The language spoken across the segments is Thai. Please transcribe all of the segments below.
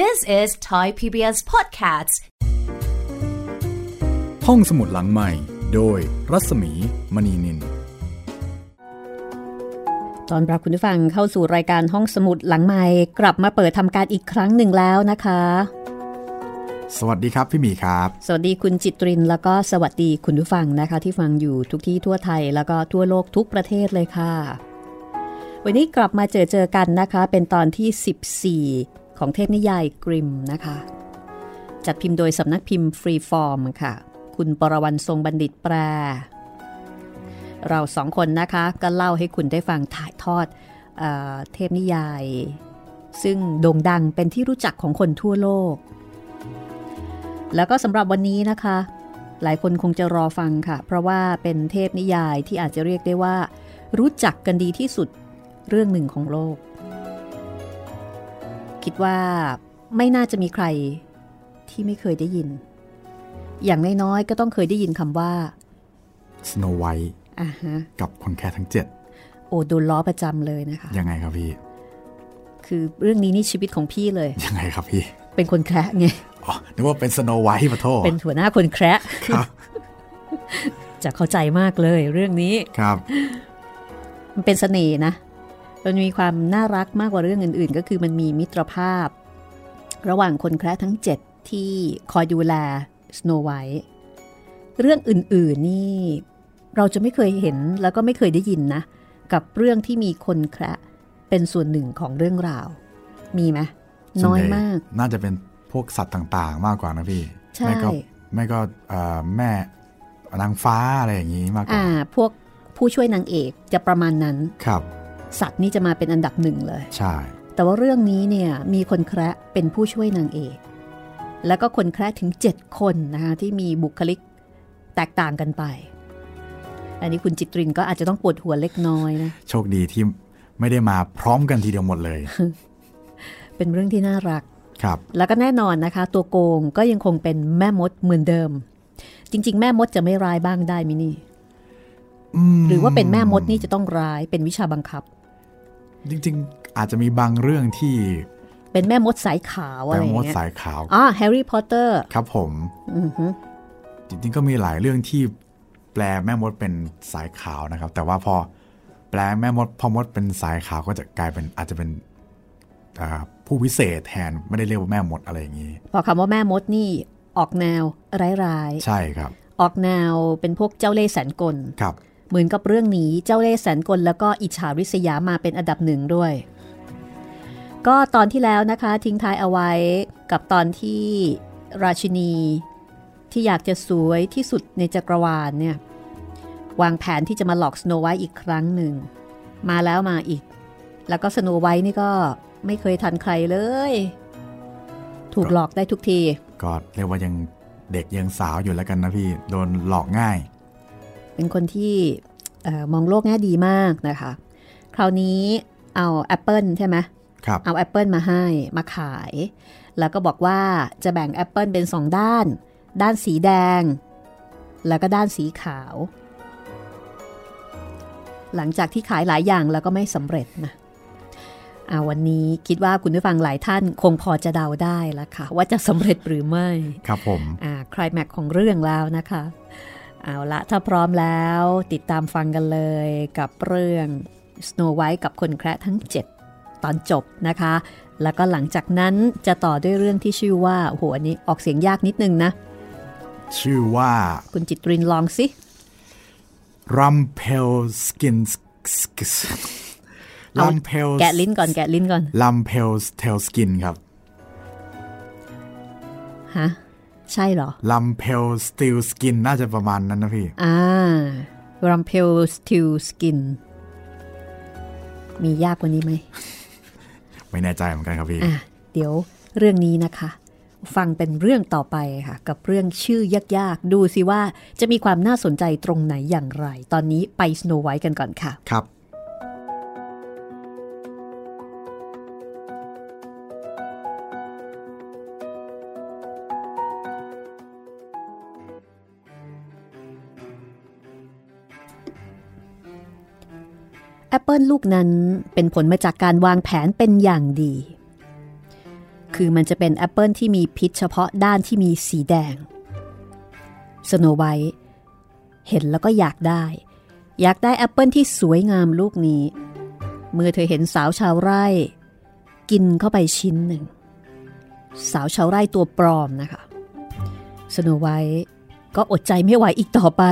This is Thai PBS Podcasts ห้องสมุดหลังใหม่ โดยรัศมีมณีนิน ตอนรับคุณผู้ฟังเข้าสู่รายการห้องสมุดหลังใหม่ กลับมาเปิดทำการอีกครั้งหนึ่งแล้วนะคะ สวัสดีครับพี่หมีครับ สวัสดีคุณจิตรินแล้วก็สวัสดีคุณผู้ฟังนะคะ ที่ฟังอยู่ทุกที่ทั่วไทยแล้วก็ทั่วโลกทุกประเทศเลยค่ะ วันนี้กลับมาเจอเจอกันนะคะ เป็นตอนที่ 14 ของเทพนิยายกริมม์นะคะ จัดพิมพ์โดยสำนักพิมพ์ฟรีฟอร์มค่ะ คุณปรวันทรงบัณฑิตแปลเราสองคนนะคะก็เล่าให้คุณได้ฟังถ่ายทอดเอเทพนิยาย ซึ่งโด่งดังเป็นที่รู้จักของคนทั่วโลก แล้วก็สำหรับวันนี้นะคะ หลายคนคงจะรอฟังค่ะ เพราะว่าเป็นเทพนิยายที่อาจจะเรียกได้ว่า รู้จักกันดีที่สุดเรื่องหนึ่งของโลก คิดว่าไม่น่าจะมีใครที่ไม่เคยได้ยิน อย่างน้อยๆก็ต้องเคยได้ยินคำว่า Snow White อ่าฮะกับคนแค่ทั้งเจ็ดโอ้โดนล้อประจำเลยนะคะ ยังไงครับพี่ คือเรื่องนี้นี่ชีวิตของพี่เลย ยังไงครับพี่ เป็นคนแคระไงอ๋อนึกว่าเป็น Snow White ปะโทษเป็นหัวหน้าคนแคระครับจะเข้าใจมากเลยเรื่องนี้ครับ มันเป็นเสน่ห์นะ มันมีความน่ารักมากกว่าเรื่องอื่น ๆ ก็คือมันมีมิตรภาพ ระหว่างคนแคระทั้ง 7 ที่คอยดูแลสโนไวท์เรื่องอื่น ๆ นี่ เราจะไม่เคยเห็นแล้วก็ไม่เคยได้ยินนะ กับเรื่องที่มีคนแคระเป็นส่วนหนึ่งของเรื่องราว มีไหมน้อยมาก น่าจะเป็นพวกสัตว์ต่างๆ มากกว่านะพี่ใช่ไม่ก็ไม่ก็เอ่อแม่นางฟ้าอะไรอย่างนี้มากกว่าอ่าพวกผู้ช่วยนางเอกจะประมาณนั้นครับ สัตว์นี่จะมาเป็นอันดับหนึ่งเลย ใช่ แต่ว่าเรื่องนี้เนี่ยมีคนแคระเป็นผู้ช่วยนางเอก แล้วก็คนแคระถึง 7 คนนะคะที่มีบุคลิกแตกต่างกันไป อันนี้คุณจิตรินก็อาจจะต้องปวดหัวเล็กน้อยนะ โชคดีที่ไม่ได้มาพร้อมกันทีเดียวหมดเลย เป็นเรื่องที่น่ารัก ครับ แล้วก็แน่นอนนะคะ ตัวโกงก็ยังคงเป็นแม่มดเหมือนเดิม จริง ๆ แม่มดจะไม่ร้ายบ้างได้มินี่มหรือว่าเป็นแม่มดนี่จะต้องร้ายเป็นวิชาบังคับ จริง ๆ อาจจะมีบางเรื่องที่ เป็นแม่มดสายขาวอะแตไรงอย่างมดเงี้ยสายขาวอ๋อแฮร์รี่พอตเตอร์ครับผมอือฮึจริง ๆ ก็มีหลายเรื่องที่แปลแม่มดเป็นสายขาวนะครับ แต่ว่าพอแปลแม่มดพอมดเป็นสายขาวก็จะกลายเป็นอาจจะเป็นอ่าผู้วิเศษแทนไม่ได้เรียกว่าแม่มดอะไรอย่างนี้ พอคำว่าแม่มดนี่ออกแนวร้ายๆใช่ครับ ออกแนวเป็นพวกเจ้าเล่ห์แสนกลครับ เหมือนกับเรื่องนี้เจ้าเล่ห์แสนกลแล้วก็อิจฉาริษยามาเป็นอันดับหนึ่งด้วย ก็ตอนที่แล้วนะคะทิ้งท้ายเอาไว้กับตอนที่ราชินี ที่อยากจะสวยที่สุดในจักรวาลเนี่ยวางแผนที่จะมาหลอกสโนไวท์อีกครั้งหนึ่ง มาแล้วมาอีก แล้วก็สโนไวท์นี่ก็ไม่เคยทันใครเลย ถูกหลอกได้ทุกที ก็เรียกว่ายังเด็กยังสาวอยู่แล้วกันนะพี่ โดนหลอกง่าย เป็นคนที่เออมองโลกแง่ดีมากนะคะ คราวนี้เอาแอปเปิลใช่ไหมครับเอาแอปเปิลมาให้มาขาย แล้วก็บอกว่าจะแบ่งแอปเปิลเป็นสองด้าน ด้านสีแดง แล้วก็ด้านสีขาว หลังจากที่ขายหลายอย่างแล้วก็ไม่สำเร็จนะอาวันนี้คิดว่าคุณผู้ฟังหลายท่านคงพอจะเดาได้แล้วค่ะ ว่าจะสำเร็จหรือไม่ ครับผมอ่าคลายแม็กของเรื่องแล้วนะคะ เอาละถ้าพร้อมแล้วติดตามฟังกันเลยกับเรื่อง Snow White กับคนแคระทั้ง 7 ตอนจบนะคะ แล้วก็หลังจากนั้นจะต่อด้วยเรื่องที่ชื่อว่าโอ้โหอันนี้ออกเสียงยากนิดนึงนะ ชื่อว่า คุณจิตรินลองสิ Rumpel Skin เอา Rumpel แกะลิ้นก่อนแกะลิ้นก่อน Rumpel Tail Skin ครับฮะ ใช่เหรอ Rumpel Steel Skin น่าจะประมาณนั้นนะพี่ อ่า Rumpel Still Skin มียากกว่านี้ไหม ไม่แน่ใจเหมือนกันครับพี่อะเดี๋ยวเรื่องนี้นะคะ ฟังเป็นเรื่องต่อไปค่ะ กับเรื่องชื่อยากๆ ดูสิว่าจะมีความน่าสนใจตรงไหนอย่างไร ตอนนี้ไปสโนไวท์กันก่อนค่ะ ครับ แอปเปิลลูกนั้นเป็นผลมาจากการวางแผนเป็นอย่างดี คือมันจะเป็นแอปเปิลที่มีพิษเฉพาะด้านที่มีสีแดง สโนไวท์เห็นแล้วก็อยากได้ อยากได้แอปเปิลที่สวยงามลูกนี้ เมื่อเธอเห็นสาวชาวไร่ กินเข้าไปชิ้นหนึ่ง สาวชาวไร่ตัวปลอมนะคะ สโนไวท์ก็อดใจไม่ไหวอีกต่อไป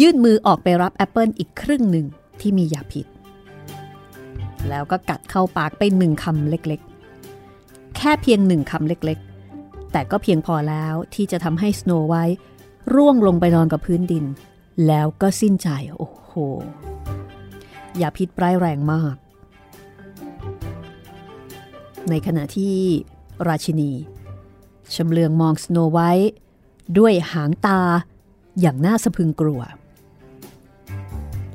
ยื่นมือออกไปรับแอปเปิลอีกครึ่งหนึ่ง ที่มียาพิษ แล้วก็กัดเข้าปากไปหนึ่งคำเล็กๆ แค่เพียงหนึ่งคำเล็กๆ แต่ก็เพียงพอแล้วที่จะทำให้สโนไวท์ร่วงลงไปนอนกับพื้นดิน แล้วก็สิ้นใจ โอ้โหยาพิษร้ายแรงมาก ในขณะที่ราชินีชำเลืองมองสโนไวท์ด้วยหางตาอย่างน่าสะพึงกลัว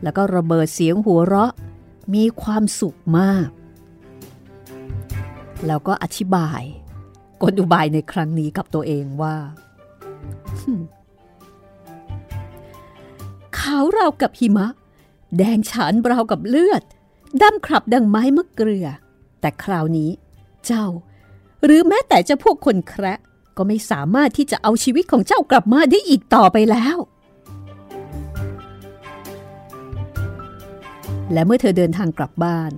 แล้วก็ระเบิดเสียงหัวเราะ มีความสุขมาก แล้วก็อธิบายกลอุบายในครั้งนี้กับตัวเองว่าขาวราวกับหิมะ แดงฉานราวกับเลือดดำขับดังไม้มะเกลือ แต่คราวนี้ เจ้า หรือแม้แต่จ้าพวกคนแคระก็ไม่สามารถที่จะเอาชีวิตของเจ้ากลับมาได้อีกต่อไปแล้ว และเมื่อเธอเดินทางกลับบ้าน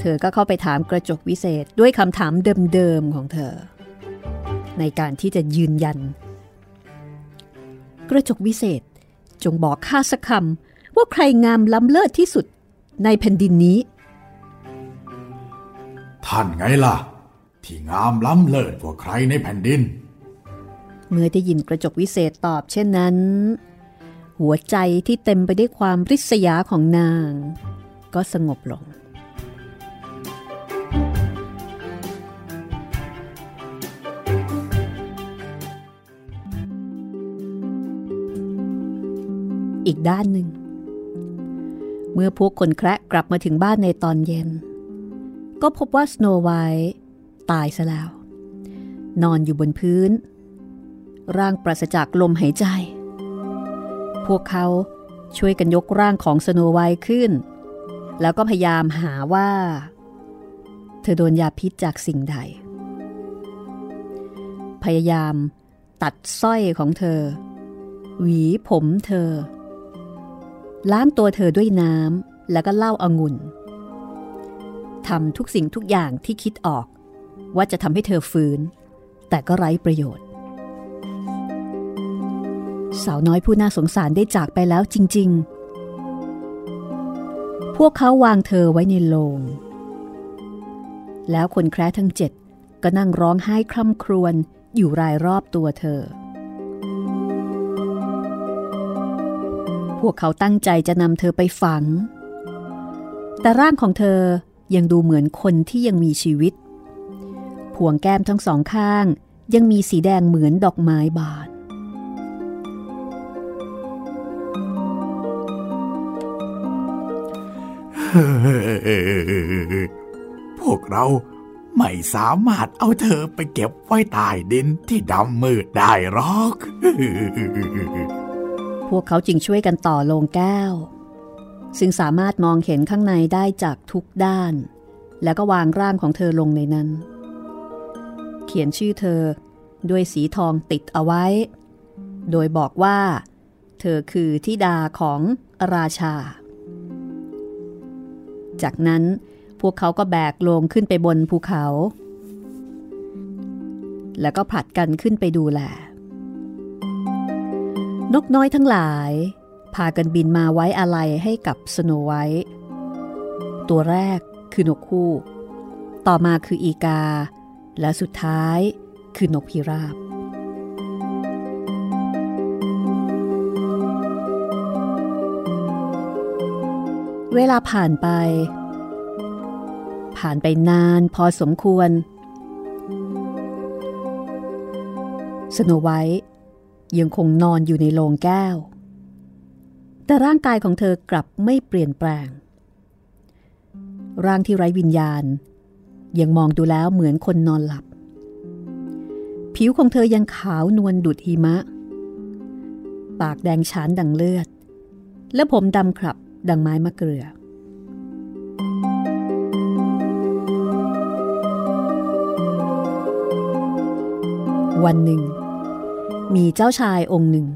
เธอก็เข้าไปถามกระจกวิเศษด้วยคำถามเดิมๆของเธอ ในการที่จะยืนยัน กระจกวิเศษจงบอกข้าสักคำว่าใครงามล้ำเลิศที่สุดในแผ่นดินนี้ ท่านไงล่ะ ที่งามล้ำเลิศกว่าใครในแผ่นดิน เมื่อได้ยินกระจกวิเศษตอบเช่นนั้น หัวใจที่เต็มไปด้วยความริษยาของนาง ก็สงบลง อีกด้านหนึ่ง เมื่อพวกคนแคระกลับมาถึงบ้านในตอนเย็น ก็พบว่าสโนไวท์ตายซะแล้ว นอนอยู่บนพื้น ร่างปราศจากลมหายใจ พวกเขาช่วยกันยกร่างของสโนไวท์ขึ้น แล้วก็พยายามหาว่า เธอโดนยาพิษจากสิ่งใด พยายามตัดสร้อยของเธอ หวีผมเธอ ล้างตัวเธอด้วยน้ำแล้วก็เล้าอางุ่นทำทุกสิ่งทุกอย่างที่คิดออก ว่าจะทำให้เธอฟื้น แต่ก็ไร้ประโยชน์ สาวน้อยผู้น่าสงสารได้จากไปแล้วจริง ๆ พวกเขาวางเธอไว้ในโลง แล้วคนแคร์ทั้งเจ็ดก็นั่งร้องไห้คร่ำครวญอยู่รายรอบตัวเธอ พวกเขาตั้งใจจะนำเธอไปฝัง แต่ร่างของเธอยังดูเหมือนคนที่ยังมีชีวิตพวงแก้มทั้งสองข้างยังมีสีแดงเหมือนดอกไม้บาน พวกเราไม่สามารถเอาเธอไปเก็บไว้ใต้ดินที่ดำมืดได้หรอก พวกเขาจึงช่วยกันต่อโลงแก้ว ซึ่งสามารถมองเห็นข้างในได้จากทุกด้าน แล้วก็วางร่างของเธอลงในนั้น เขียนชื่อเธอด้วยสีทองติดเอาไว้ โดยบอกว่า เธอคือทิดาของราชา จากนั้นพวกเขาก็แบกลงขึ้นไปบนภูเขา แล้วก็ผลัดกันขึ้นไปดูแล นกน้อยทั้งหลาย พากันบินมาไว้อาลัยให้กับสโนไวท์ตัวแรกคือนกคู่ ต่อมาคืออีกา และสุดท้ายคือนกพิราบ เวลาผ่านไป ผ่านไปนานพอสมควร สโนไวท์ยังคงนอนอยู่ในโลงแก้ว แต่ร่างกายของเธอกลับไม่เปลี่ยนแปลง ร่างที่ไร้วิญญาณ ยังมองดูแล้วเหมือนคนนอนหลับ ผิวของเธอยังขาวนวลดุดหิมะ ปากแดงฉานดังเลือด และผมดำครับ ดังไม้มะเกลือ วันหนึ่ง มีเจ้าชายองค์หนึ่ง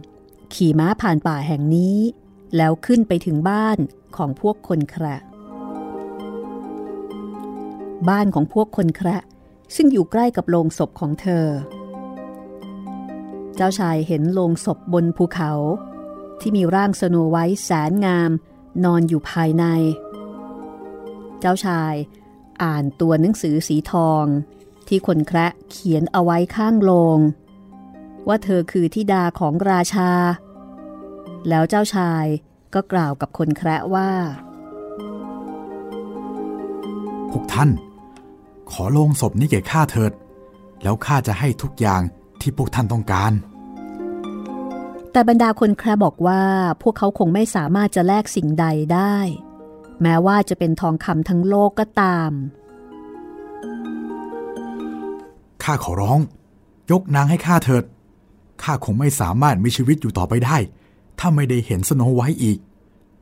ขี่ม้าผ่านป่าแห่งนี้ แล้วขึ้นไปถึงบ้านของพวกคนแคระบ้านของพวกคนแคระซึ่งอยู่ใกล้กับโลงศพของเธอ เจ้าชายเห็นโลงศพบนภูเขา ที่มีร่างสโนไว้แสนงาม นอนอยู่ภายใน เจ้าชายอ่านตัวหนังสือสีทอง ที่คนแคระเขียนเอาไว้ข้างโลง ว่าเธอคือธิดาของราชา แล้วเจ้าชายก็กล่าวกับคนแคระว่า พวกท่าน ขอลงศพนี้แก่ข้าเถิด แล้วข้าจะให้ทุกอย่างที่พวกท่านต้องการ แต่บรรดาคนแคระบอกว่าพวกเขาคงไม่สามารถจะแลกสิ่งใดได้ แม้ว่าจะเป็นทองคำทั้งโลกก็ตาม ข้าขอร้อง ยกนางให้ข้าเถิด ข้าคงไม่สามารถมีชีวิตอยู่ต่อไปได้ ถ้าไม่ได้เห็นสโนไว้อีก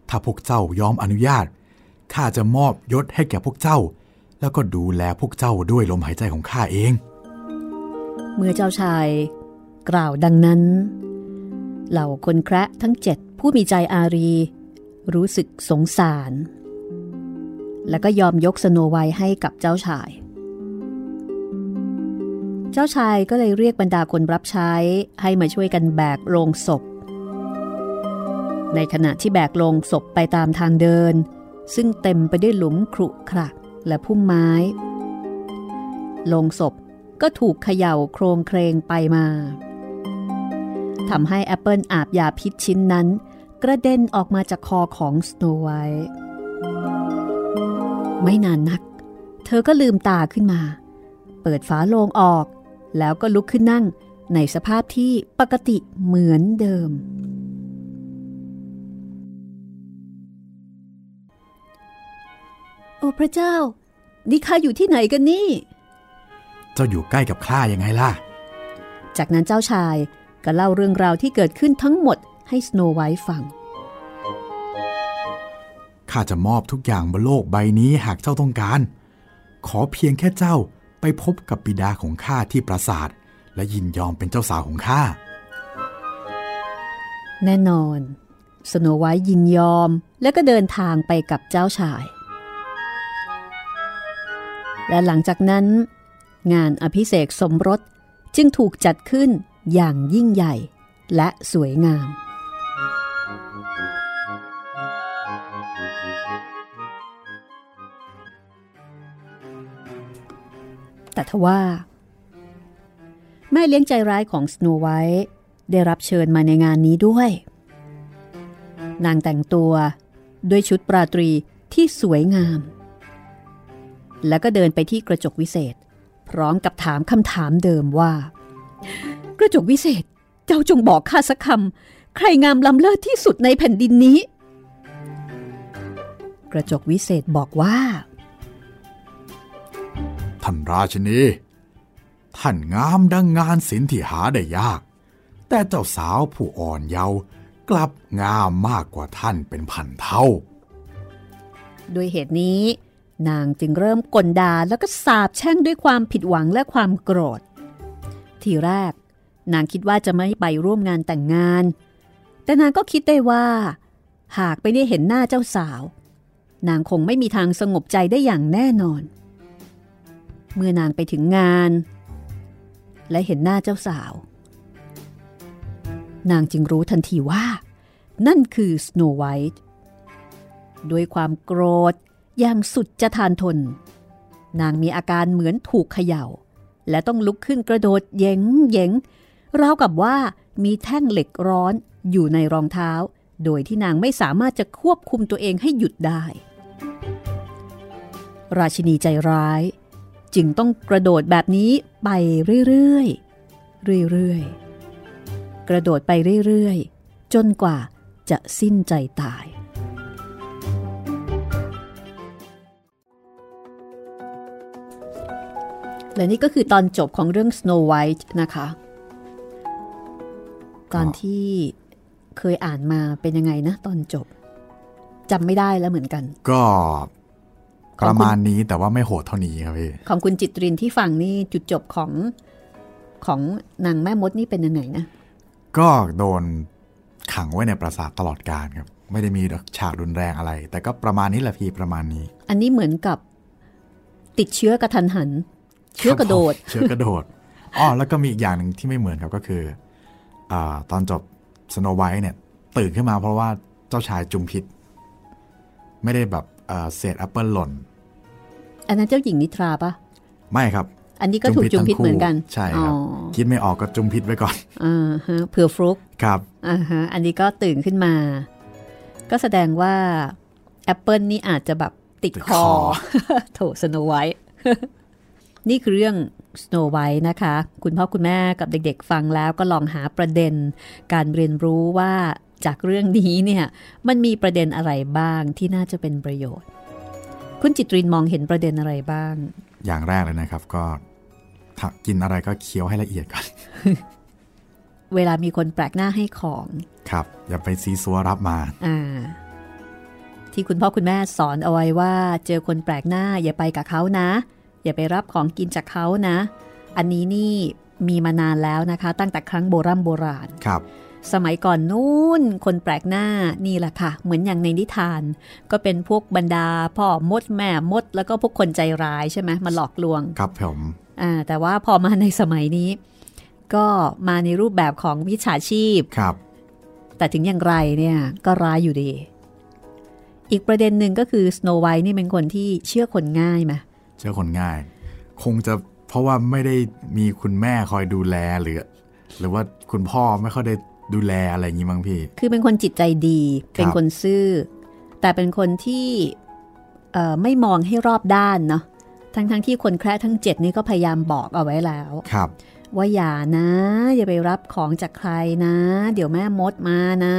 ถ้าพวกเจ้ายอมอนุญาต ข้าจะมอบยศให้แก่พวกเจ้า แล้วก็ดูแลพวกเจ้าด้วยลมหายใจของข้าเอง เมื่อเจ้าชาย กล่าวดังนั้น เหล่าคนแคระทั้งเจ็ดผู้มีใจอารี รู้สึกสงสาร แล้วก็ยอมยกสโนไวให้กับเจ้าชาย เจ้าชายก็เลยเรียกบรรดาคนรับใช้ให้มาช่วยกันแบกโลงศพ ในขณะที่แบกโลงศพไปตามทางเดิน ซึ่งเต็มไปด้วยหลุมครุขระและพุ่มไม้โลงศพก็ถูกเขย่าโครงเครงไปมา ทำให้แอปเปิลอาบยาพิษชิ้นนั้น กระเด็นออกมาจากคอของสโนไวท์ไม่นานนัก เธอก็ลืมตาขึ้นมา เปิดฝาโลงออก แล้วก็ลุกขึ้นนั่งในสภาพที่ปกติเหมือนเดิม โอ้พระเจ้า นี่ข้าอยู่ที่ไหนกันนี่ เจ้าอยู่ใกล้กับข้ายังไงล่ะ จากนั้นเจ้าชาย ก็เล่าเรื่องราวที่เกิดขึ้นทั้งหมดให้สโนไวท์ฟัง ข้าจะมอบทุกอย่างบนโลกใบนี้หากเจ้าต้องการ ขอเพียงแค่เจ้าไปพบกับบิดาของข้าที่ปราสาท และยินยอมเป็นเจ้าสาวของข้า แน่นอน สโนไวท์ยินยอมและก็เดินทางไปกับเจ้าชาย และหลังจากนั้น งานอภิเษกสมรสจึงถูกจัดขึ้น อย่างยิ่งใหญ่และสวยงาม แต่ทว่า แม่เลี้ยงใจร้ายของสโนไวท์ได้รับเชิญมาในงานนี้ด้วย นางแต่งตัวด้วยชุดปราตรีที่สวยงาม แล้วก็เดินไปที่กระจกวิเศษ พร้อมกับถามคำถามเดิมว่า กระจกวิเศษ เจ้าจงบอกข้าสักคำใครงามล้ำเลิศที่สุดในแผ่นดินนี้ กระจกวิเศษบอกว่า ท่านราชินี ท่านงามดังงานศิลป์ที่หาได้ยาก แต่เจ้าสาวผู้อ่อนเยาว์กลับงามมากกว่าท่านเป็นพันเท่า ด้วยเหตุนี้ นางจึงเริ่มกลดาแล้วก็สาบแช่งด้วยความผิดหวังและความโกรธ ทีแรก นางคิดว่าจะไม่ไปร่วมงานแต่งงาน แต่นางก็คิดได้ว่า หากไปได้เห็นหน้าเจ้าสาว นางคงไม่มีทางสงบใจได้อย่างแน่นอน เมื่อนางไปถึงงาน และเห็นหน้าเจ้าสาว นางจึงรู้ทันทีว่า นั่นคือสโนไวท์ด้วยความโกรธอย่างสุดจะทานทน นางมีอาการเหมือนถูกเขย่า และต้องลุกขึ้นกระโดดเยงเยง ราวกับว่ามีแท่งเหล็กร้อนอยู่ในรองเท้า โดยที่นางไม่สามารถจะควบคุมตัวเองให้หยุดได้ ราชินีใจร้าย จึงต้องกระโดดแบบนี้ไปเรื่อยๆ เรื่อยๆ กระโดดไปเรื่อยๆ จนกว่าจะสิ้นใจตาย และนี่ก็คือตอนจบของเรื่อง Snow White นะคะ ตอนที่เคยอ่านมาเป็นยังไงนะ ตอนจบจำไม่ได้แล้วเหมือนกัน ก็ประมาณนี้แต่ว่าไม่โหดเท่านี้ครับพี่ของคุณจิตรินที่ฟังนี่จุดจบของของนางแม่มดนี่เป็นยังไงนะ ก็โดนขังไว้ในปราสาทตลอดกาลครับ ไม่ได้มีฉากรุนแรงอะไร แต่ก็ประมาณนี้แหละพี่ประมาณนี้ อันนี้เหมือนกับติดเชื้อกระทันหัน เชื้อกระโดด เชื้อกระโดดอ๋อแล้วก็มีอีกอย่างหนึ่งที่ไม่เหมือนครับก็คือ อาตอนจบสโนไวท์เนี่ยตื่นขึ้นมาเพราะว่าเจ้าชายจุมพิษ ไม่ได้แบบเอ่อเศษแอปเปิลหล่น อันนั้นเจ้าหญิงนิทราปะไม่ครับ อันนี้ก็ถูกจุมพิษทั้งคู่เหมือนกัน ใช่ครับอ๋อคิดไม่ออกก็จุมพิษไว้ก่อนอ่าฮะเผื่อฟลุกครับอ่าฮะอันนี้ก็ตื่นขึ้นมา ก็แสดงว่าแอปเปิลนี่อาจจะแบบติดติดคคออโถสโนไวท์ นี่คือเรื่อง Snow White นะคะ คุณพ่อคุณแม่กับเด็กๆ ฟังแล้วก็ลองหาประเด็น การเรียนรู้ว่าจากเรื่องนี้เนี่ยมันมีประเด็นอะไรบ้างที่น่าจะเป็นประโยชน์ คุณจิตรินมองเห็นประเด็นอะไรบ้าง อย่างแรกเลยนะครับก็ถ้ากินอะไรก็เคี้ยวให้ละเอียดก่อน เวลามีคนแปลกหน้าให้ของ ครับ อย่าไปซีซัวรับมา อ่า ที่คุณพ่อคุณแม่สอนเอาไว้ว่า เจอคนแปลกหน้าอย่าไปกับเขานะ อย่าไปรับของกินจากเขานะ อันนี้นี่มีมานานแล้วนะคะ ตั้งแต่ครั้งโบรำโบราณครับ สมัยก่อนนู้นคนแปลกหน้านี่แหละค่ะ เหมือนอย่างในนิทาน ก็เป็นพวกบรรดาพ่อมดแม่มด แล้วก็พวกคนใจร้ายใช่ไหมมาหลอกลวงครับผมอ่าแต่ว่าพอมาในสมัยนี้ ก็มาในรูปแบบของวิชาชีพครับ แต่ถึงอย่างไรเนี่ยก็ร้ายอยู่ดี อีกประเด็นหนึ่งก็คือสโนไวท์นี่เป็นคนที่เชื่อคนง่ายไหม เชื่อคนง่าย คงจะเพราะว่าไม่ได้มีคุณแม่คอยดูแลหรือ หรือว่าคุณพ่อไม่ค่อยได้ดูแลอะไรอย่างนี้มั้งพี่ คือเป็นคนจิตใจดีครับเป็นคนซื่อ แต่เป็นคนที่เอ่อไม่มองให้รอบด้านเนาะ ทั้งทั้งๆที่คนแคระทั้งเจ็ดนี่ก็พยายามบอกเอาไว้แล้ว ครับ ว่าอย่านะ อย่าไปรับของจากใครนะ เดี๋ยวแม่มดมานะ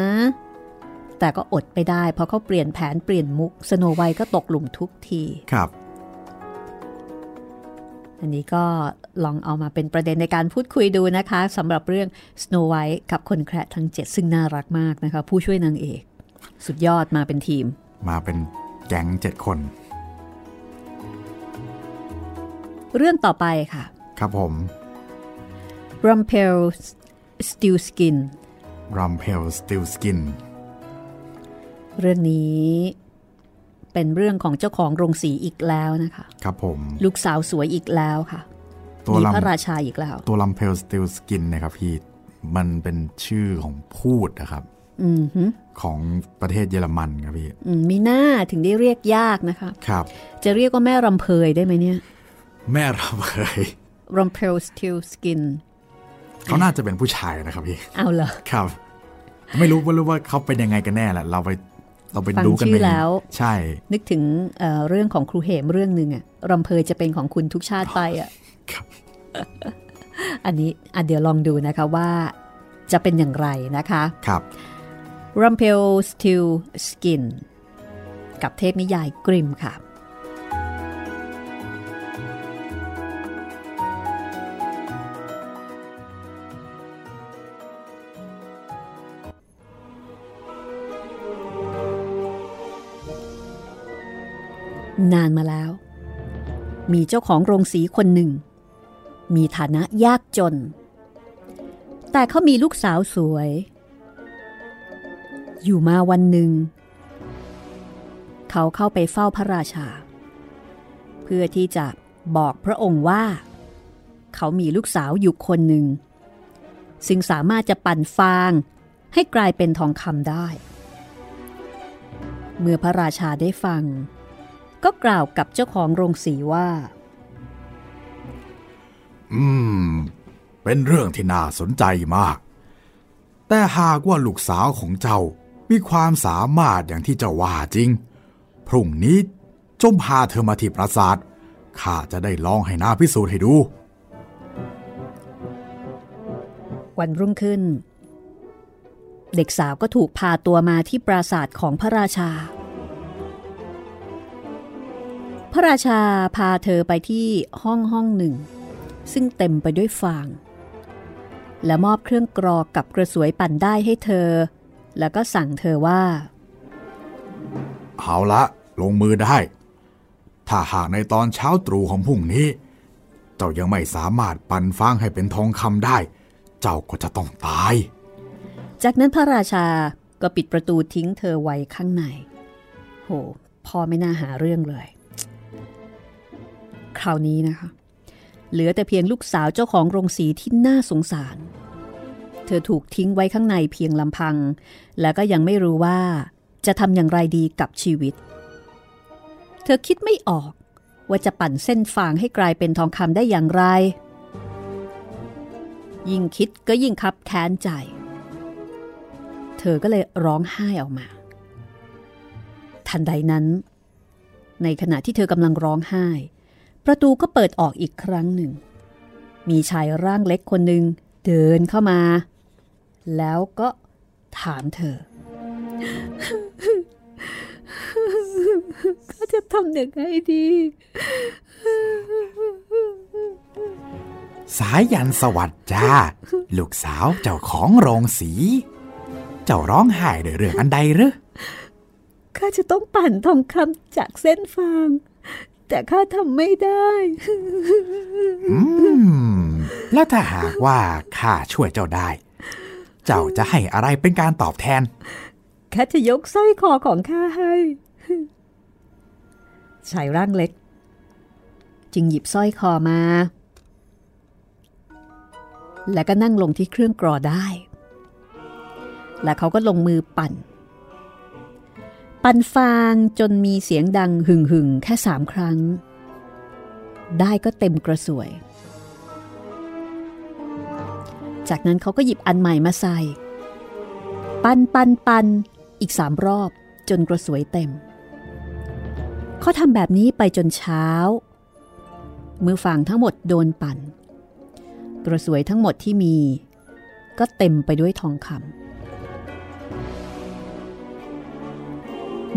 แต่ก็อดไม่ได้ เพราะเขาเปลี่ยนแผนเปลี่ยนมุกสโนไวท์ก็ตกหลุมทุกที ครับ อันนี้ก็ลองเอามาเป็นประเด็นในการพูดคุยดูนะคะสำหรับเรื่อง Snow White กับคนแคระทั้ง 7 ซึ่งน่ารักมากนะคะ ผู้ช่วยนางเอก สุดยอดมาเป็นทีม มาเป็นแก๊งเจ็ดคน เรื่องต่อไปค่ะ ครับผม Rumpel Still Skin รัมเพลสติลสกินเรื่องนี้ เป็นเรื่องของเจ้าของโรงสีอีกแล้วนะคะครับผมลูกสาวสวยอีกแล้วค่ะตัวมีลพระราชาอีกแล้วำตัวลัมเพลสติลสกินนะครับพี่มันเป็นชื่อของพูดนะครับอืมฮึของประเทศเยอรมันครับพี่อืมมีหน้าถึงได้เรียกยากนะคะครับ จะเรียกว่าแม่รำเพยได้ไหมเนี่ย แม่เราเคย Rumpel Still Skin เขาน่าจะเป็นผู้ชายนะครับพี่ เอาเหรอครับ ไม่รู้ว่ารู้ว่าเขาเป็นยังไงกันแน่แหละ เราไป เราไปฟังดูกันชื่อในแล้ว ใช่ นึกถึงเอ่อเรื่องของครูเหมเรื่องหนึ่งอะรำเพยจะเป็นของคุณทุกชาติไปอะครับอันนี้อะเดี๋ยวลองดูนะคะว่าจะเป็นอย่างไรนะคะครับ r u m p e l Still Skin กับเทพนิยายกริมค่ะ นานมาแล้ว มีเจ้าของโรงสีคนหนึ่ง มีฐานะยากจน แต่เขามีลูกสาวสวย อยู่มาวันหนึ่ง เขาเข้าไปเฝ้าพระราชา เพื่อที่จะบอกพระองค์ว่า เขามีลูกสาวอยู่คนหนึ่ง ซึ่งสามารถจะปั่นฟางให้กลายเป็นทองคำได้ เมื่อพระราชาได้ฟัง ก็กล่าวกับเจ้าของโรงสีว่า อืม เป็นเรื่องที่น่าสนใจมาก แต่หากว่าลูกสาวของเจ้ามีความสามารถอย่างที่เจ้าว่าจริง พรุ่งนี้จงพาเธอมาที่ปราสาท ข้าจะได้ลองให้หน้าพิสูจน์ให้ดู วันรุ่งขึ้น เด็กสาวก็ถูกพาตัวมาที่ปราสาทของพระราชา พระราชาพาเธอไปที่ห้องห้องหนึ่ง ซึ่งเต็มไปด้วยฟาง และมอบเครื่องกรอกกับกระสวยปั่นได้ให้เธอ แล้วก็สั่งเธอว่า เอาละลงมือได้ ถ้าหากในตอนเช้าตรู่ของพรุ่งนี้ เจ้ายังไม่สามารถปั่นฟางให้เป็นทองคำได้ เจ้าก็จะต้องตาย จากนั้นพระราชาก็ปิดประตูทิ้งเธอไว้ข้างใน โหพ่อไม่น่าหาเรื่องเลย คราวนี้นะคะ เหลือแต่เพียงลูกสาวเจ้าของโรงสีที่น่าสงสาร เธอถูกทิ้งไว้ข้างในเพียงลำพัง แล้วก็ยังไม่รู้ว่าจะทำอย่างไรดีกับชีวิต เธอคิดไม่ออกว่าจะปั่นเส้นฟางให้กลายเป็นทองคำได้อย่างไร ยิ่งคิดก็ยิ่งคับแค้นใจ เธอก็เลยร้องไห้ออกมา ทันใดนั้น ในขณะที่เธอกำลังร้องไห้ ประตูก็เปิดออกอีกครั้งหนึ่ง มีชายร่างเล็กคนหนึ่งเดินเข้ามา แล้วก็ถามเธอก็จะทำยังไงดี สายยันสวัสดิ์จ้า ลูกสาวเจ้าของโรงสี เจ้าร้องไห้ด้วยเรื่องอันใดหรือข้าจะต้องปั่นทองคำจากเส้นฟาง แต่ข้าทำไม่ได้อืมแล้วถ้าหากว่าข้าช่วยเจ้าได้ เจ้าจะให้อะไรเป็นการตอบแทนข้าจะยกสร้อยคอของข้าให้ชายร่างเล็ก จึงหยิบสร้อยคอมา และก็นั่งลงที่เครื่องกรอได้ และเขาก็ลงมือปั่น ปั่นฟางจนมีเสียงดังหึ่งหึ่งแค่สามครั้ง ได้ก็เต็มกระสวย จากนั้นเขาก็หยิบอันใหม่มาใส่ ปันปันปันอีกสามรอบจนกระสวยเต็ม เขาทำแบบนี้ไปจนเช้า เมื่อฟางทั้งหมดโดนปั่น กระสวยทั้งหมดที่มี ก็เต็มไปด้วยทองคำ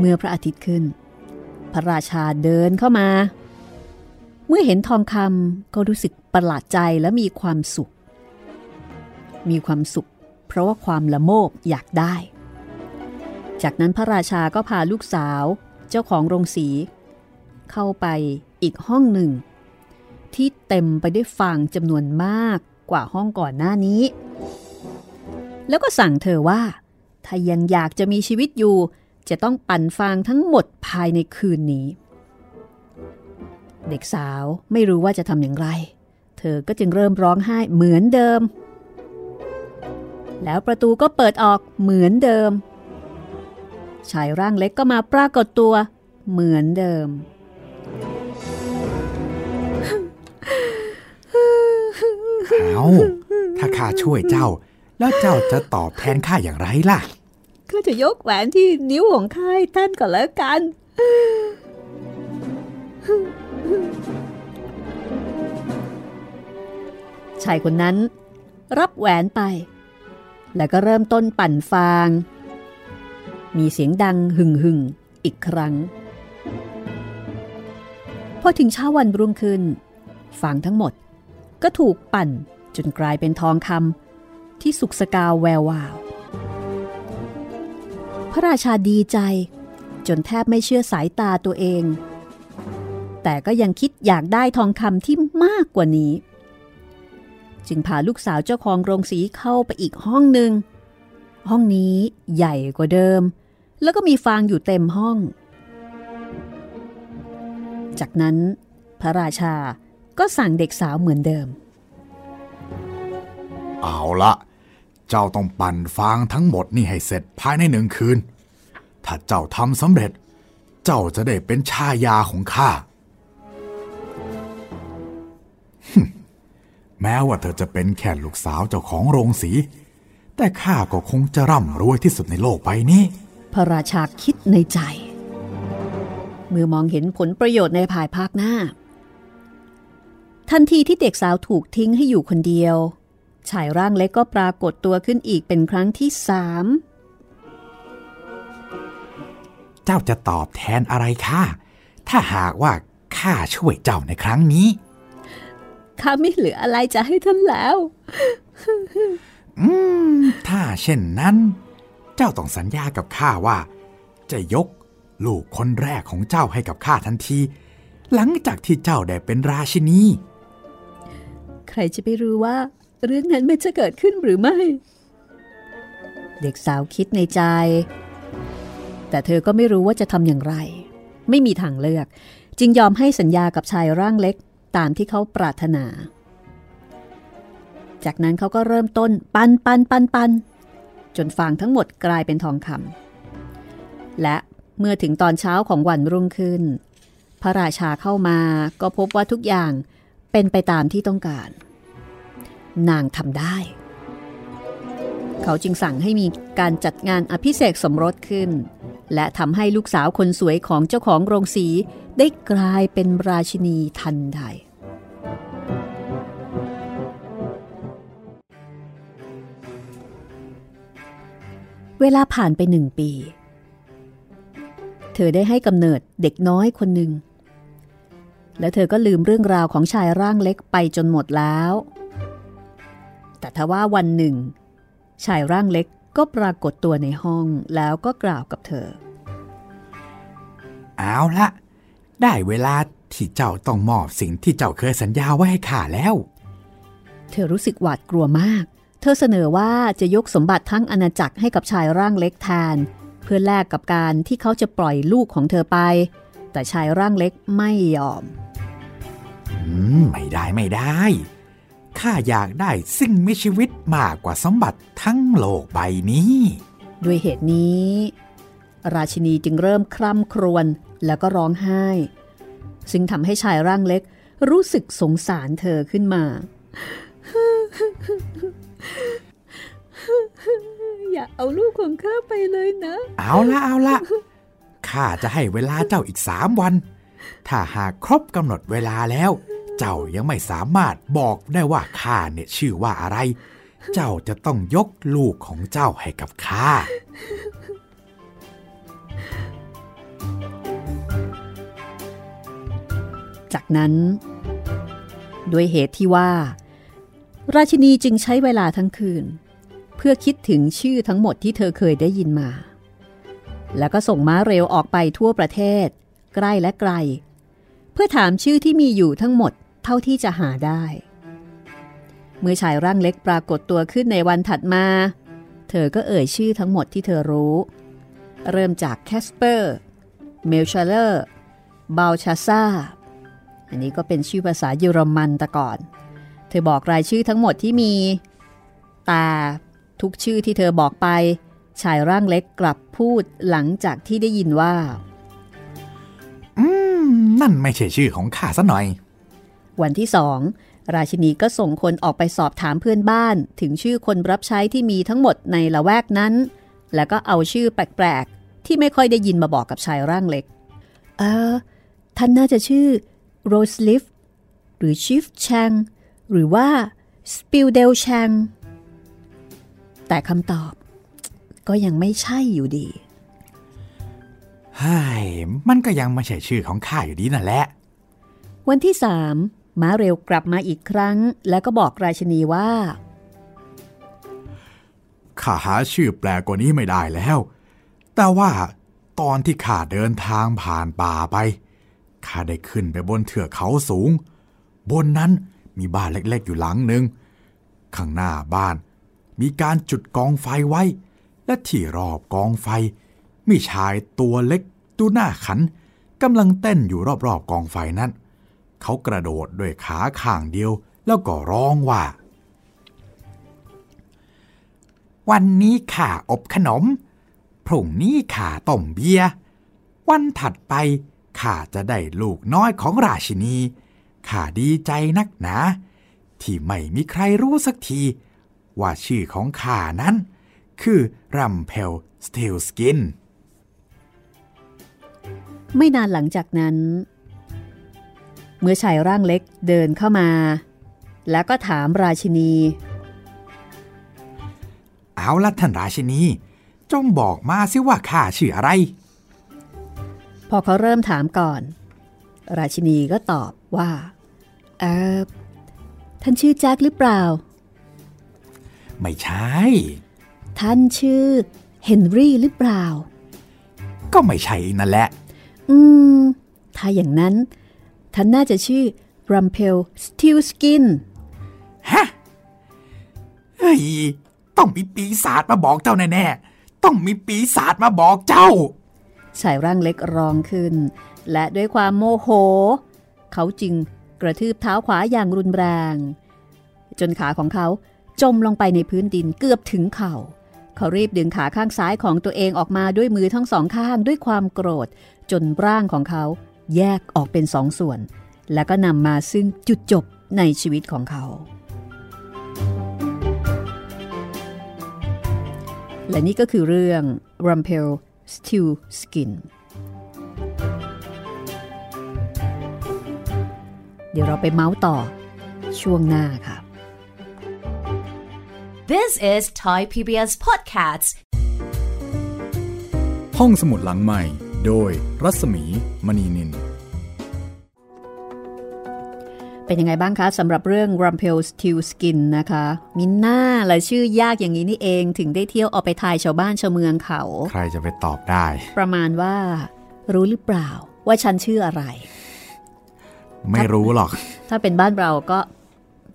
เมื่อพระอาทิตย์ขึ้น พระราชาเดินเข้ามา เมื่อเห็นทองคำก็รู้สึกประหลาดใจและมีความสุข มีความสุข เพราะว่าความละโมบอยากได้ จากนั้นพระราชาก็พาลูกสาวเจ้าของโรงสี เข้าไปอีกห้องหนึ่ง ที่เต็มไปด้วยฟางจำนวนมากกว่าห้องก่อนหน้านี้ แล้วก็สั่งเธอว่า ถ้ายังอยากจะมีชีวิตอยู่ จะต้องปั่นฟางทั้งหมดภายในคืนนี้ เด็กสาวไม่รู้ว่าจะทำอย่างไร เธอก็จึงเริ่มร้องไห้เหมือนเดิม แล้วประตูก็เปิดออกเหมือนเดิม ชายร่างเล็กก็มาปรากฏตัวเหมือนเดิม เอาถ้าข้าช่วยเจ้า แล้วเจ้าจะตอบแทนข้าอย่างไรล่ะ ก็จะยกแหวนที่นิ้วของข้าให้ท่านก่อนแล้วกัน ชายคนนั้น รับแหวนไป แล้วก็เริ่มต้นปั่นฟาง มีเสียงดังหึ่งหึ่งๆอีกครั้ง พอถึงเช้าวันรุ่งขึ้น ฟางทั้งหมดก็ถูกปั่นจนกลายเป็นทองคำที่สุกสกาวแวววาว พระราชาดีใจ จนแทบไม่เชื่อสายตาตัวเอง แต่ก็ยังคิดอยากได้ทองคำที่มากกว่านี้ จึงพาลูกสาวเจ้าของโรงสีเข้าไปอีกห้องหนึ่ง ห้องนี้ใหญ่กว่าเดิม แล้วก็มีฟางอยู่เต็มห้อง จากนั้นพระราชาก็สั่งเด็กสาวเหมือนเดิม เอาละ เจ้าต้องปั่นฟางทั้งหมดนี่ให้เสร็จภายในหนึ่งคืน ถ้าเจ้าทำสำเร็จ เจ้าจะได้เป็นชายาของข้าฮึแม้ว่าเธอจะเป็นแค่ลูกสาวเจ้าของโรงสี แต่ข้าก็คงจะร่ำรวยที่สุดในโลกใบนี้ พระราชาคิดในใจ เมื่อมองเห็นผลประโยชน์ในภายภาคหน้า ทันทีที่เด็กสาวถูกทิ้งให้อยู่คนเดียว ชายร่างเล็กก็ปรากฏตัวขึ้นอีกเป็นครั้งที่สามเจ้าจะตอบแทนอะไรข้าถ้าหากว่าข้าช่วยเจ้าในครั้งนี้ข้าไม่เหลืออะไรจะให้ท่านแล้ว อืม ถ้าเช่นนั้น เจ้าต้องสัญญากับข้าว่า จะยกลูกคนแรกของเจ้าให้กับข้าทันที หลังจากที่เจ้าได้เป็นราชินี ใครจะไปรู้ว่า เรื่องนั้นมันจะเกิดขึ้นหรือไม่ เด็กสาวคิดในใจ แต่เธอก็ไม่รู้ว่าจะทำอย่างไร ไม่มีทางเลือก จึงยอมให้สัญญากับชายร่างเล็กตามที่เขาปรารถนา จากนั้นเขาก็เริ่มต้นปันปันปันปันจนฟางทั้งหมดกลายเป็นทองคำและเมื่อถึงตอนเช้าของวันรุ่งขึ้น พระราชาเข้ามาก็พบว่าทุกอย่างเป็นไปตามที่ต้องการ นางทำได้ เขาจึงสั่งให้มีการจัดงานอภิเษกสมรสขึ้น และทำให้ลูกสาวคนสวยของเจ้าของโรงสีได้กลายเป็นราชินีทันใดเวลาผ่านไปหนึ่งปี เธอได้ให้กำเนิดเด็กน้อยคนหนึ่ง และเธอก็ลืมเรื่องราวของชายร่างเล็กไปจนหมดแล้ว แต่ทว่าวันหนึ่ง ชายร่างเล็กก็ปรากฏตัวในห้องแล้วก็กล่าวกับเธอ เอาละได้เวลาที่เจ้าต้องมอบสิ่งที่เจ้าเคยสัญญาไว้ให้ข้าแล้ว เธอรู้สึกหวาดกลัวมาก เธอเสนอว่าจะยกสมบัติทั้งอาณาจักรให้กับชายร่างเล็กแทน เพื่อแลกกับการที่เขาจะปล่อยลูกของเธอไป แต่ชายร่างเล็กไม่ยอม อืม ไม่ได้ไม่ได้ ข้าอยากได้สิ่งมีชีวิตมากกว่าสมบัติทั้งโลกใบนี้ ด้วยเหตุนี้ ราชินีจึงเริ่มคร่ำครวญแล้วก็ร้องไห้ ซึ่งทำให้ชายร่างเล็ก รู้สึกสงสารเธอขึ้นมา อย่าเอาลูกของข้าไปเลยนะ เอาละเอาละข้าจะให้เวลาเจ้าอีกสามวัน ถ้าหากครบกำหนดเวลาแล้ว เจ้ายังไม่สามารถบอกได้ว่าข้าเนี่ยชื่อว่าอะไร เจ้าจะต้องยกลูกของเจ้าให้กับข้าจากนั้นด้วยเหตุที่ว่า ราชินีจึงใช้เวลาทั้งคืน เพื่อคิดถึงชื่อทั้งหมดที่เธอเคยได้ยินมา แล้วก็ส่งม้าเร็วออกไปทั่วประเทศ ใกล้และไกล เพื่อถามชื่อที่มีอยู่ทั้งหมด เท่าที่จะหาได้ เมื่อชายร่างเล็กปรากฏตัวขึ้นในวันถัดมา เธอก็เอ่ยชื่อทั้งหมดที่เธอรู้ เริ่มจากแคสเปอร์ เมลชาเลอร์บาลชาซาอันนี้ก็เป็นชื่อภาษาเยอรมันแต่ก่อน เธอบอกรายชื่อทั้งหมดที่มี แต่ทุกชื่อที่เธอบอกไป ชายร่างเล็กกลับพูดหลังจากที่ได้ยินว่า อืม นั่นไม่ใช่ชื่อของข้าซะหน่อย วันที่สองราชินีก็ส่งคนออกไปสอบถามเพื่อนบ้านถึงชื่อคนรับใช้ที่มีทั้งหมดในละแวกนั้น แล้วก็เอาชื่อแปลกๆ ที่ไม่ค่อยได้ยินมาบอกกับชายร่างเล็ก เออ ท่านน่าจะชื่อโรสลิฟหรือชิฟแชงหรือว่าสปินเดลแชงแต่คำตอบ ก็ยังไม่ใช่อยู่ดีไฮ้ยมันก็ยังไม่ใช่ชื่อของข้าอยู่ดีนั่นแหละ วันที่สาม ม้าเร็วกลับมาอีกครั้ง แล้วก็บอกราชินีว่า ข้าหาชื่อแปลกว่านี้ไม่ได้แล้ว แต่ว่าตอนที่ข้าเดินทางผ่านป่าไป ข้าได้ขึ้นไปบนเทือกเขาสูง บนนั้นมีบ้านเล็กๆอยู่หลังหนึ่ง ข้างหน้าบ้านมีการจุดกองไฟไว้ และที่รอบกองไฟ มีชายตัวเล็กดูหน้าขันกำลังเต้นอยู่รอบๆกองไฟนั้น เขากระโดดด้วยขาข้างเดียวแล้วก็ร้องว่า วันนี้ข้าอบขนม พรุ่งนี้ข้าต้มเบียร์ วันถัดไปข้าจะได้ลูกน้อยของราชินี ข้าดีใจนักหนา ที่ไม่มีใครรู้สักที ว่าชื่อของข้านั้น คือรัมเพลสติลสกิน ไม่นานหลังจากนั้น เมื่อชายร่างเล็กเดินเข้ามา แล้วก็ถามราชินี เอาละท่านราชินี จงบอกมาสิว่าข้าชื่ออะไร พอเขาเริ่มถามก่อน ราชินีก็ตอบว่า เออท่านชื่อแจ็คหรือเปล่า ไม่ใช่ ท่านชื่อเฮนรี่หรือเปล่า ก็ไม่ใช่นั่นแหละ อืม ถ้าอย่างนั้น ท่านน่าจะชื่อรัมเพลสติลสกินฮะเฮ้ยต้องมีปีศาจมาบอกเจ้าแน่ๆ ต้องมีปีศาจมาบอกเจ้า ชายร่างเล็กร้องขึ้น และด้วยความโมโห เขาจึงกระทืบเท้าขวาอย่างรุนแรง จนขาของเขาจมลงไปในพื้นดินเกือบถึงเข่า เขารีบดึงขาข้างซ้ายของตัวเองออกมาด้วยมือทั้งสองข้างด้วยความโกรธ จนร่างของเขา แยกออกเป็นสองส่วน แล้วก็นำมาซึ่งจุดจบในชีวิตของเขา และนี่ก็คือเรื่อง Rumpel Stew Skin เดี๋ยวเราไปเมาส์ต่อช่วงหน้าค่ะ This is Thai PBS Podcasts. ห้องสมุดหลังใหม่ โดยรัศมีมณีนิน เป็นยังไงบ้างคะสำหรับเรื่อง Rumpel Stew Skin นะคะ มินน่าและชื่อยากอย่างนี้นี่เองถึงได้เที่ยวออกไปทายชาวบ้านชาวเมืองเขา ใครจะไปตอบได้ ประมาณว่า รู้หรือเปล่าว่าฉันชื่ออะไร ไม่รู้หรอก ถ้าเป็นบ้านเราก็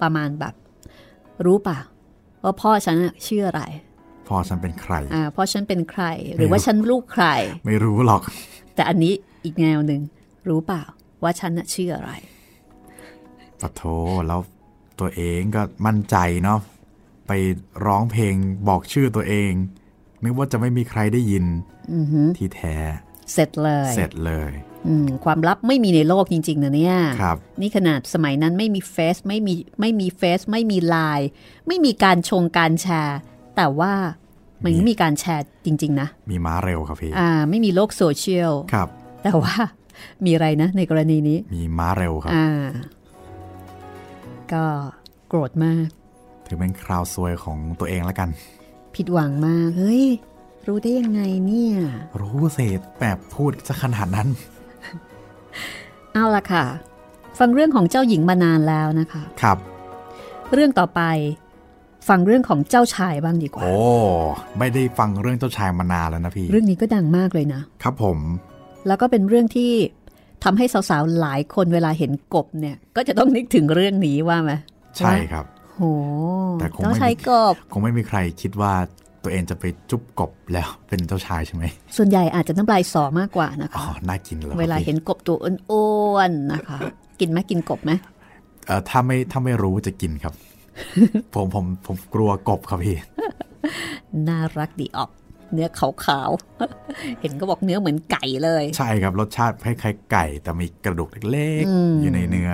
ประมาณแบบ รู้เปล่าว่าพ่อฉันน่ะชื่ออะไร พ่อฉันเป็นใครอ่าพ่อฉันเป็นใคร หรือว่าฉันลูกใคร ไม่รู้หรอก แต่อันนี้อีกแนวหนึ่งรู้เปล่า ว่าฉันน่ะชื่ออะไรปะโทแล้วตัวเองก็มั่นใจเนาะไปร้องเพลงบอกชื่อตัวเองนึกว่าจะไม่มีใครได้ยินอือหือที่แท้ เสร็จเลย เสร็จเลยอืมความลับไม่มีในโลกจริง ๆ นะเนี่ยครับนี่ขนาดสมัยนั้นไม่มีเฟซไม่มีไม่มีเฟซไม่มีไลน์ไม่มีการชงการแชร์ แต่ว่ามันไม่มีการแชร์จริง ๆ นะ มีม้าเร็วครับพี่อ่า ไม่มีโลกโซเชียลครับ แต่ว่ามีอะไรนะ ในกรณีนี้ มีม้าเร็วครับอ่าก็โกรธมาก ถือเป็นคราวซวยของตัวเองแล้วกัน ผิดหวังมากเฮ้ย รู้ได้ยังไงเนี่ย รู้เศษแบบพูดจะขนาดนั้น เอาละค่ะ ฟังเรื่องของเจ้าหญิงมานานแล้วนะคะ ครับ เรื่องต่อไป ฟังเรื่องของเจ้าชายบ้างดีกว่า โอ้ ไม่ได้ฟังเรื่องเจ้าชายมานานแล้วนะพี่ เรื่องนี้ก็ดังมากเลยนะ ครับผม แล้วก็เป็นเรื่องที่ทำให้สาวๆหลายคนเวลาเห็นกบเนี่ย ก็จะต้องนึกถึงเรื่องนี้ว่าไหมใช่ครับ โหแต่คงไม่เจ้าชายกบคงไม่มีใครคิดว่าตัวเองจะไปจุ๊บกบแล้วเป็นเจ้าชายใช่ไหม ส่วนใหญ่อาจจะน้ำลายสอมากกว่านะอ๋อคะน่ากินเลยเวลาเห็นกบตัวอ้วนๆนะคะ กินไหมกินกบไหมเออถ้าไม่ถ้าไม่รู้จะกินครับ ผมผมผมกลัวกบครับพี่ น่ารักดีออก เนื้อขาวๆ เห็นก็บอกเนื้อเหมือนไก่เลย ใช่ครับรสชาติคล้ายๆไก่ แต่มีกระดูกเล็กอืมๆอยู่ในเนื้อ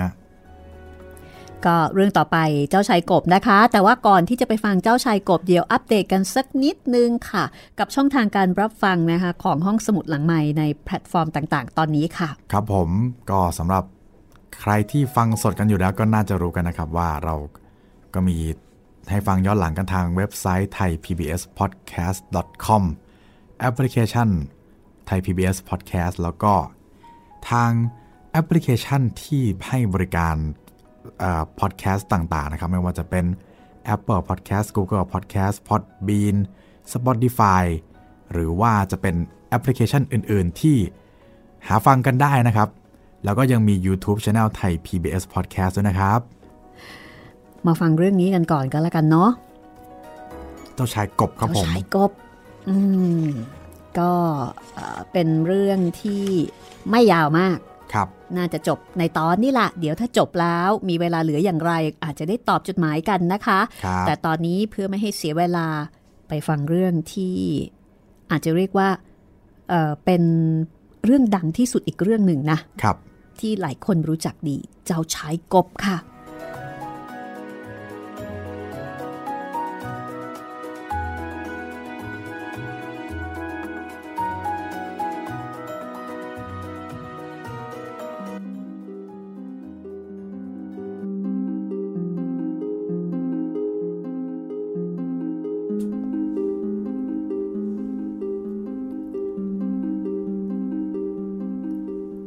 ก็เรื่องต่อไปเจ้าชายกบนะคะ แต่ว่าก่อนที่จะไปฟังเจ้าชายกบเดี๋ยวอัปเดตกันสักนิดนึงค่ะ กับช่องทางการรับฟังนะคะ ของห้องสมุดหลังใหม่ในแพลตฟอร์มต่างๆ ตอนนี้ค่ะ ครับผมก็สำหรับใครที่ฟังสดกันอยู่แล้วก็น่าจะรู้กันนะครับว่าเรา ก็มีให้ฟังย้อนหลังกันทางเว็บไซต์ thaipbspodcast.com แอปพลิเคชัน Thai PBS Podcast แล้วก็ทางแอปพลิเคชันที่ให้บริการพอดแคสต์ต่างๆนะครับ ไม่ว่าจะเป็น Apple Podcast Google Podcast Podbean Spotify หรือว่าจะเป็นแอปพลิเคชันอื่นๆ ที่หาฟังกันได้นะครับ แล้วก็ยังมี YouTube Channel ไทย PBS Podcast ด้วยนะครับ มาฟังเรื่องนี้กันก่อนก็แล้วกันเนาะเจ้าชายกบครับเจ้าผมชายกบ อืมก็เอ่อเป็นเรื่องที่ไม่ยาวมากครับ น่าจะจบในตอนนี้ละเดี๋ยวถ้าจบแล้วมีเวลาเหลืออย่างไร อาจจะได้ตอบจดหมายกันนะคะครับแต่ตอนนี้เพื่อไม่ให้เสียเวลาไปฟังเรื่องที่อาจจะเรียกว่าเอ่อเป็นเรื่องดังที่สุดอีกเรื่องหนึ่งนะครับ ที่หลายคนรู้จักดีเจ้าชายกบค่ะ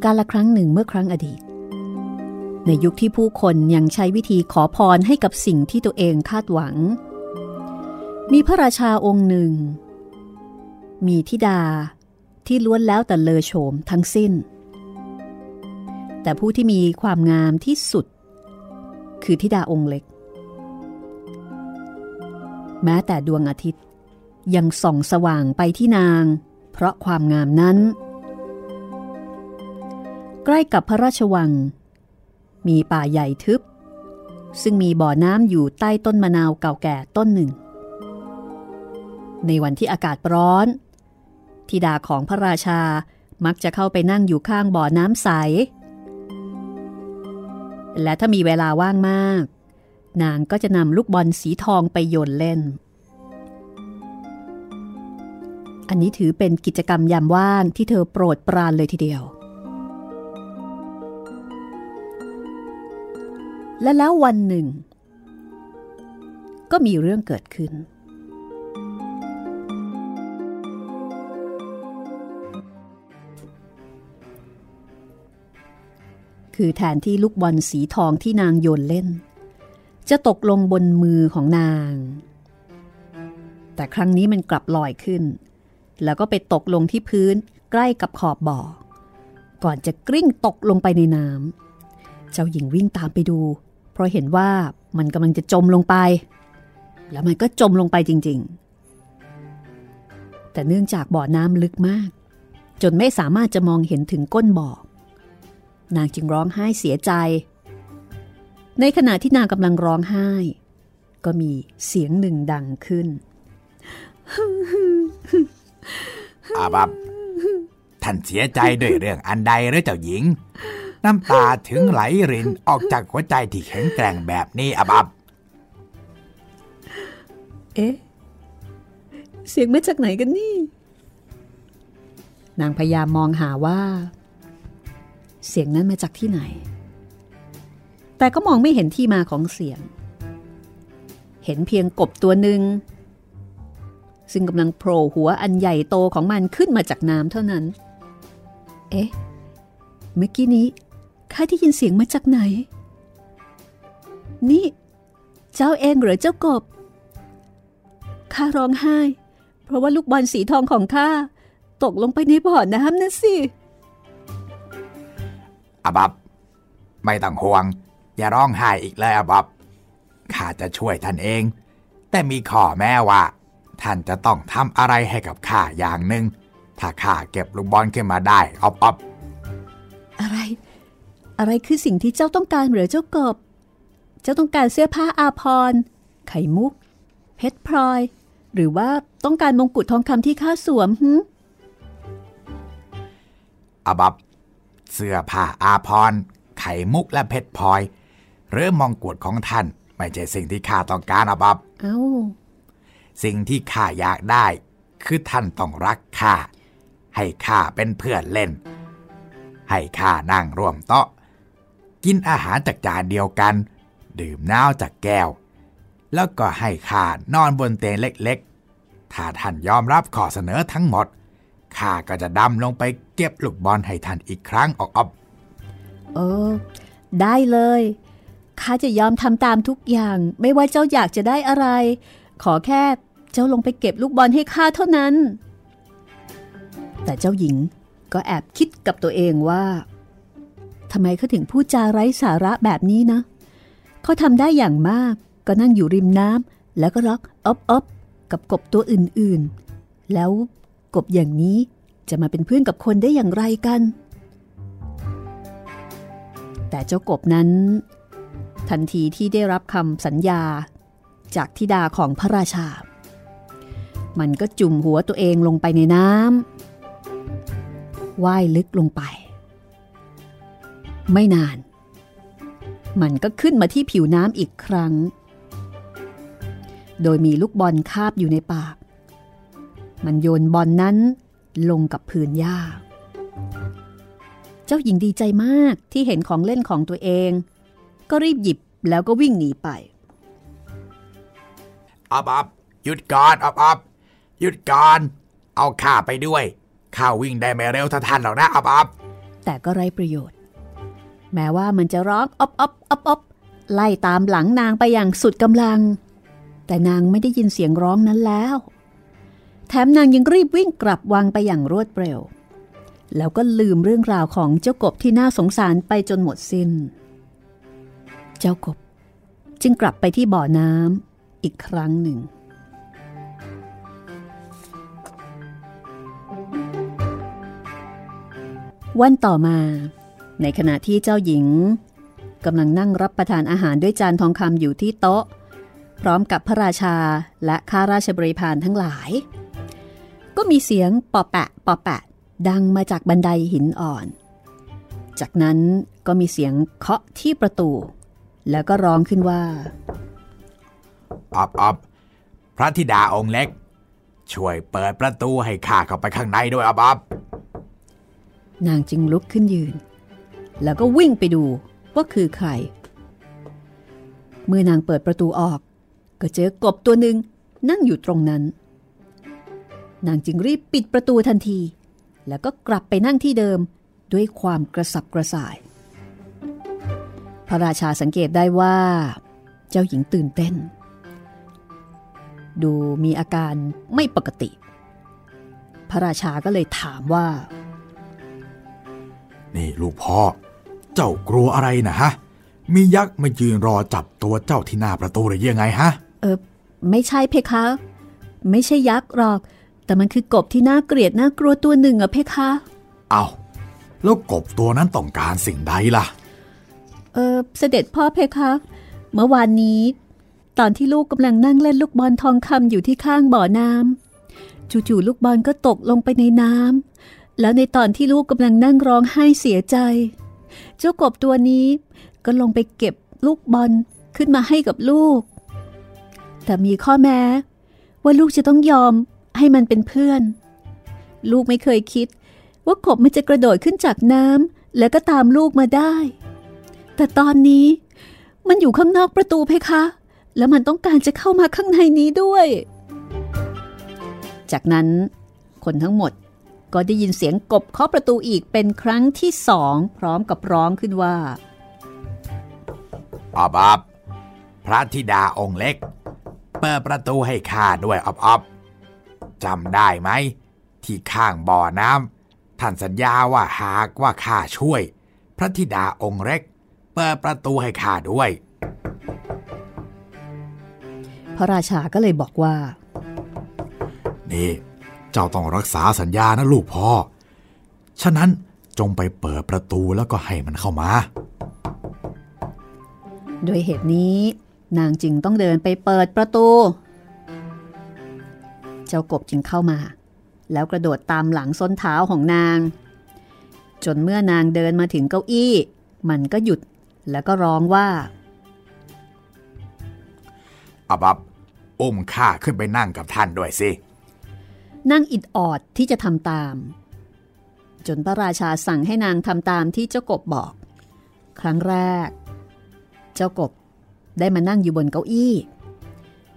การละครั้งหนึ่งเมื่อครั้งอดีต ในยุคที่ผู้คนยังใช้วิธีขอพรให้กับสิ่งที่ตัวเองคาดหวัง มีพระราชาองค์หนึ่ง มีธิดาที่ล้วนแล้วแต่เลอโฉมทั้งสิ้น แต่ผู้ที่มีความงามที่สุด คือธิดาองค์เล็ก แม้แต่ดวงอาทิตย์ยังส่องสว่างไปที่นาง เพราะความงามนั้น ใกล้กับพระราชวัง มีป่าใหญ่ทึบ ซึ่งมีบ่อน้ำอยู่ใต้ต้นมะนาวเก่าแก่ต้นหนึ่ง ในวันที่อากาศร้อนธิดาของพระราชามักจะเข้าไปนั่งอยู่ข้างบ่อน้ำใส และถ้ามีเวลาว่างมาก นางก็จะนำลูกบอลสีทองไปโยนเล่น อันนี้ถือเป็นกิจกรรมยามว่างที่เธอโปรดปรานเลยทีเดียว และแล้ววันหนึ่ง ก็มีเรื่องเกิดขึ้น คือแทนที่ลูกบอลสีทองที่นางโยนเล่น จะตกลงบนมือของนาง แต่ครั้งนี้มันกลับลอยขึ้น แล้วก็ไปตกลงที่พื้นใกล้กับขอบบ่อ ก่อนจะกลิ้งตกลงไปในน้ำเจ้าหญิงวิ่งตามไปดู เพราะเห็นว่ามันกำลังจะจมลงไป แล้วมันก็จมลงไปจริง ๆ แต่เนื่องจากบ่อน้ำลึกมาก จนไม่สามารถจะมองเห็นถึงก้นบ่อ นางจึงร้องไห้เสียใจ ในขณะที่นางกำลังร้องไห้ ก็มีเสียงหนึ่งดังขึ้นอาบับท่านเสียใจด้วยเรื่องอันใดหรือเจ้าหญิง น้ำตาถึงไหลรินออกจากหัวใจที่แข็งแกร่งแบบนี้อบับ เอ๊ะ เสียงมาจากไหนกันนี่ นางพยายามมองหาว่า เสียงนั้นมาจากที่ไหน แต่ก็มองไม่เห็นที่มาของเสียง เห็นเพียงกบตัวหนึ่งซึ่งกำลังโผล่หัวอันใหญ่โตของมันขึ้นมาจากน้ำเท่านั้น เอ๊ะ เมื่อกี้นี้ ข้าได้ยินเสียงมาจากไหน นี่ เจ้าเองเหรอเจ้ากบ ข้าร้องไห้ เพราะว่าลูกบอลสีทองของข้าตกลงไปในบ่อน้ำนะสิอาบับ ไม่ต้องห่วง อย่าร้องไห้อีกเลยอาบับ ข้าจะช่วยท่านเอง แต่มีข้อแม้ว่า ท่านจะต้องทำอะไรให้กับข้าอย่างหนึ่ง ถ้าข้าเก็บลูกบอลขึ้นมาได้อบอบอะไร อะไรคือสิ่งที่เจ้าต้องการเหรือเจ้ากบ เจ้าต้องการเสื้อผ้าอาภรณ์ไข่มุก เพชรพลอย หรือว่าต้องการมงกุฎทองคำที่ข้าสวมหึอาบับ เสื้อผ้าอาพรณ์ไข่มุกและเพชรพลอย หรือมองกุฎของท่าน ไม่ใช่สิ่งที่ข้าต้องการอาบับ เอ้าสิ่งที่ข้าอยากได้ คือท่านต้องรักข้าให้ข้าเป็นเพื่อนเล่น ให้ข้านั่งร่วมโต๊ะ กินอาหารจากจานเดียวกัน ดื่มน้ำจากแก้ว แล้วก็ให้ข้านอนบนเตียงเล็กๆ ถ้าท่านยอมรับข้อเสนอทั้งหมดข้าก็จะดำลงไปเก็บลูกบอลให้ท่านอีกครั้งออกอบเออ ได้เลยข้าจะยอมทำตามทุกอย่างไม่ว่าเจ้าอยากจะได้อะไร ขอแค่เจ้าลงไปเก็บลูกบอลให้ข้าเท่านั้น แต่เจ้าหญิงก็แอบคิดกับตัวเองว่า ทำไมเขาถึงพูดจาไร้สาระแบบนี้นะ เขาทำได้อย่างมาก ก็นั่งอยู่ริมน้ำแล้วก็ร้องอ๊อบอ๊อบกับกบตัวอื่นๆ แล้วกบอย่างนี้จะมาเป็นเพื่อนกับคนได้อย่างไรกัน แต่เจ้ากบนั้น ทันทีที่ได้รับคำสัญญา จากธิดาของพระราชา มันก็จุ่มหัวตัวเองลงไปในน้ำว่ายลึกลงไป ไม่นาน มันก็ขึ้นมาที่ผิวน้ำอีกครั้ง โดยมีลูกบอลคาบอยู่ในปาก มันโยนบอลนนั้นลงกับพื้นหญ้า เจ้าหญิงดีใจมากที่เห็นของเล่นของตัวเอง ก็รีบหยิบแล้วก็วิ่งหนีไปอบอบหยุดก่อนอบอบหยุดก่อน เอาข้าไปด้วย ข้าวิ่งได้ไม่เร็วเท่าท่านหรอกนะอบอบแต่ก็ไร้ประโยชน์ แม้ว่ามันจะร้องอ๊อบอ๊อบอ๊อบอ๊อบไล่ตามหลังนางไปอย่างสุดกำลัง แต่นางไม่ได้ยินเสียงร้องนั้นแล้ว แถมนางยังรีบวิ่งกลับวังไปอย่างรวดเร็ว แล้วก็ลืมเรื่องราวของเจ้ากบที่น่าสงสารไปจนหมดสิน้น เจ้ากบ จึงกลับไปที่บ่อน้ำอีกครั้งหนึ่งวันต่อมา ในขณะที่เจ้าหญิงกำลังนั่งรับประทานอาหารด้วยจานทองคำอยู่ที่โต๊ะ พร้อมกับพระราชาและข้าราชบริพารทั้งหลาย ก็มีเสียงปอแปะปอแปะ ดังมาจากบันไดหินอ่อน จากนั้นก็มีเสียงเคาะที่ประตู แล้วก็ร้องขึ้นว่าอบอบพระธิดาองค์เล็ก ช่วยเปิดประตูให้ข้าเข้าไปข้างในด้วยอบอบนางจึงลุกขึ้นยืน แล้วก็วิ่งไปดูว่าคือใคร เมื่อนางเปิดประตูออก ก็เจอกบตัวหนึ่งนั่งอยู่ตรงนั้น นางจึงรีบปิดประตูทันที แล้วก็กลับไปนั่งที่เดิมด้วยความกระสับกระส่าย พระราชาสังเกตได้ว่า เจ้าหญิงตื่นเต้น ดูมีอาการไม่ปกติ พระราชาก็เลยถามว่า นี่ลูกพ่อ เจ้ากลัวอะไรนะฮะ มียักษ์มายืนรอจับตัวเจ้าที่หน้าประตูหรือยังไงฮะ เออไม่ใช่เพคะ ไม่ใช่ยักษ์หรอก แต่มันคือกบที่น่าเกลียดน่ากลัวตัวหนึ่งอะเพคะ เอาแล้วกบตัวนั้นต้องการสิ่งใดล่ะ เออเสด็จพ่อเพคะ เมื่อวานนี้ ตอนที่ลูกกำลังนั่งเล่นลูกบอลทองคำอยู่ที่ข้างบ่อน้ำจู่ๆลูกบอลก็ตกลงไปในน้ำแล้วในตอนที่ลูกกำลังนั่งร้องไห้เสียใจ เจ้ากบตัวนี้ ก็ลงไปเก็บลูกบอลขึ้นมาให้กับลูก แต่มีข้อแม้ ว่าลูกจะต้องยอมให้มันเป็นเพื่อน ลูกไม่เคยคิด ว่ากบมันจะกระโดดขึ้นจากน้ำแล้วก็ตามลูกมาได้ แต่ตอนนี้มันอยู่ข้างนอกประตูเพคะ แล้วมันต้องการจะเข้ามาข้างในนี้ด้วย จากนั้นคนทั้งหมด ก็ได้ยินเสียงกบเคาะประตูอีกเป็นครั้งที่สองพร้อมกับร้องขึ้นว่าอบอบพระธิดาองค์เล็ก เปิดประตูให้ข้าด้วยอบอบจำได้ไหม ที่ข้างบ่อน้ำท่านสัญญาว่าหากว่าข้าช่วย พระธิดาองค์เล็ก เปิดประตูให้ข้าด้วย พระราชาก็เลยบอกว่า นี่เจ้าต้องรักษาสัญญานะลูกพ่อ ฉะนั้นจงไปเปิดประตูแล้วก็ให้มันเข้ามาโดยเหตุนี้ นางจึงต้องเดินไปเปิดประตู เจ้ากบจึงเข้ามา แล้วกระโดดตามหลังส้นเท้าของนาง จนเมื่อนางเดินมาถึงเก้าอี้ มันก็หยุดแล้วก็ร้องว่าอบอบอุ้มข้าขึ้นไปนั่งกับท่านด้วยสิ นั่งอิดออดที่จะทำตาม จนพระราชาสั่งให้นางทำตามที่เจ้ากบบอก ครั้งแรก เจ้ากบได้มานั่งอยู่บนเก้าอี้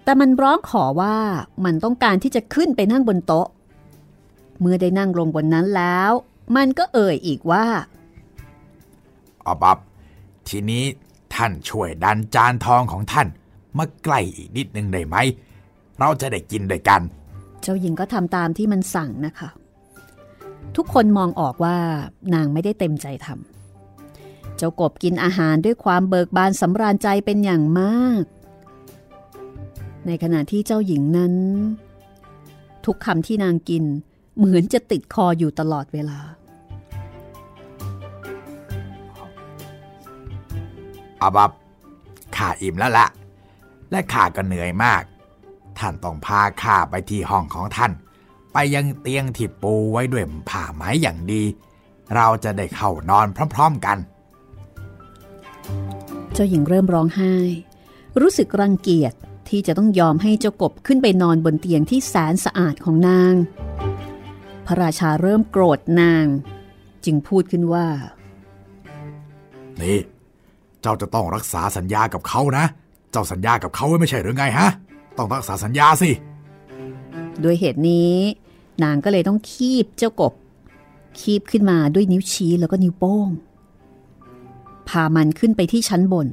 แต่มันร้องขอว่ามันต้องการที่จะขึ้นไปนั่งบนโต๊ะ เมื่อได้นั่งลงบนนั้นแล้ว มันก็เอ่ยอีกว่าอบอบทีนี้ท่านช่วยดันจานทองของท่านมาใกล้อีกนิดนึงได้ไหม เราจะได้กินด้วยกัน เจ้าหญิงก็ทำตามที่มันสั่งนะคะ ทุกคนมองออกว่านางไม่ได้เต็มใจทำเจ้ากบกินอาหารด้วยความเบิกบานสำราญใจเป็นอย่างมาก ในขณะที่เจ้าหญิงนั้น ทุกคำที่นางกินเหมือนจะติดคออยู่ตลอดเวลาอบอบข้าอิ่มแล้วละ และข้าก็เหนื่อยมาก ท่านต้องพาข้าไปที่ห้องของท่าน ไปยังเตียงที่ปูไว้ด้วยผ้าไหมอย่างดี เราจะได้เข้านอนพร้อมๆกัน เจ้าหญิงเริ่มร้องไห้ รู้สึกรังเกียจที่จะต้องยอมให้เจ้ากบขึ้นไปนอนบนเตียงที่แสนสะอาดของนาง พระราชาเริ่มโกรธนาง จึงพูดขึ้นว่า นี่ เจ้าจะต้องรักษาสัญญากับเขานะ เจ้าสัญญากับเขาไว้ไม่ใช่หรือไงฮะ ต้องรักษาสัญญาสิ ด้วยเหตุนี้ นางก็เลยต้องคีบเจ้ากบ คีบขึ้นมาด้วยนิ้วชี้แล้วก็นิ้วโป้ง พามันขึ้นไปที่ชั้นบน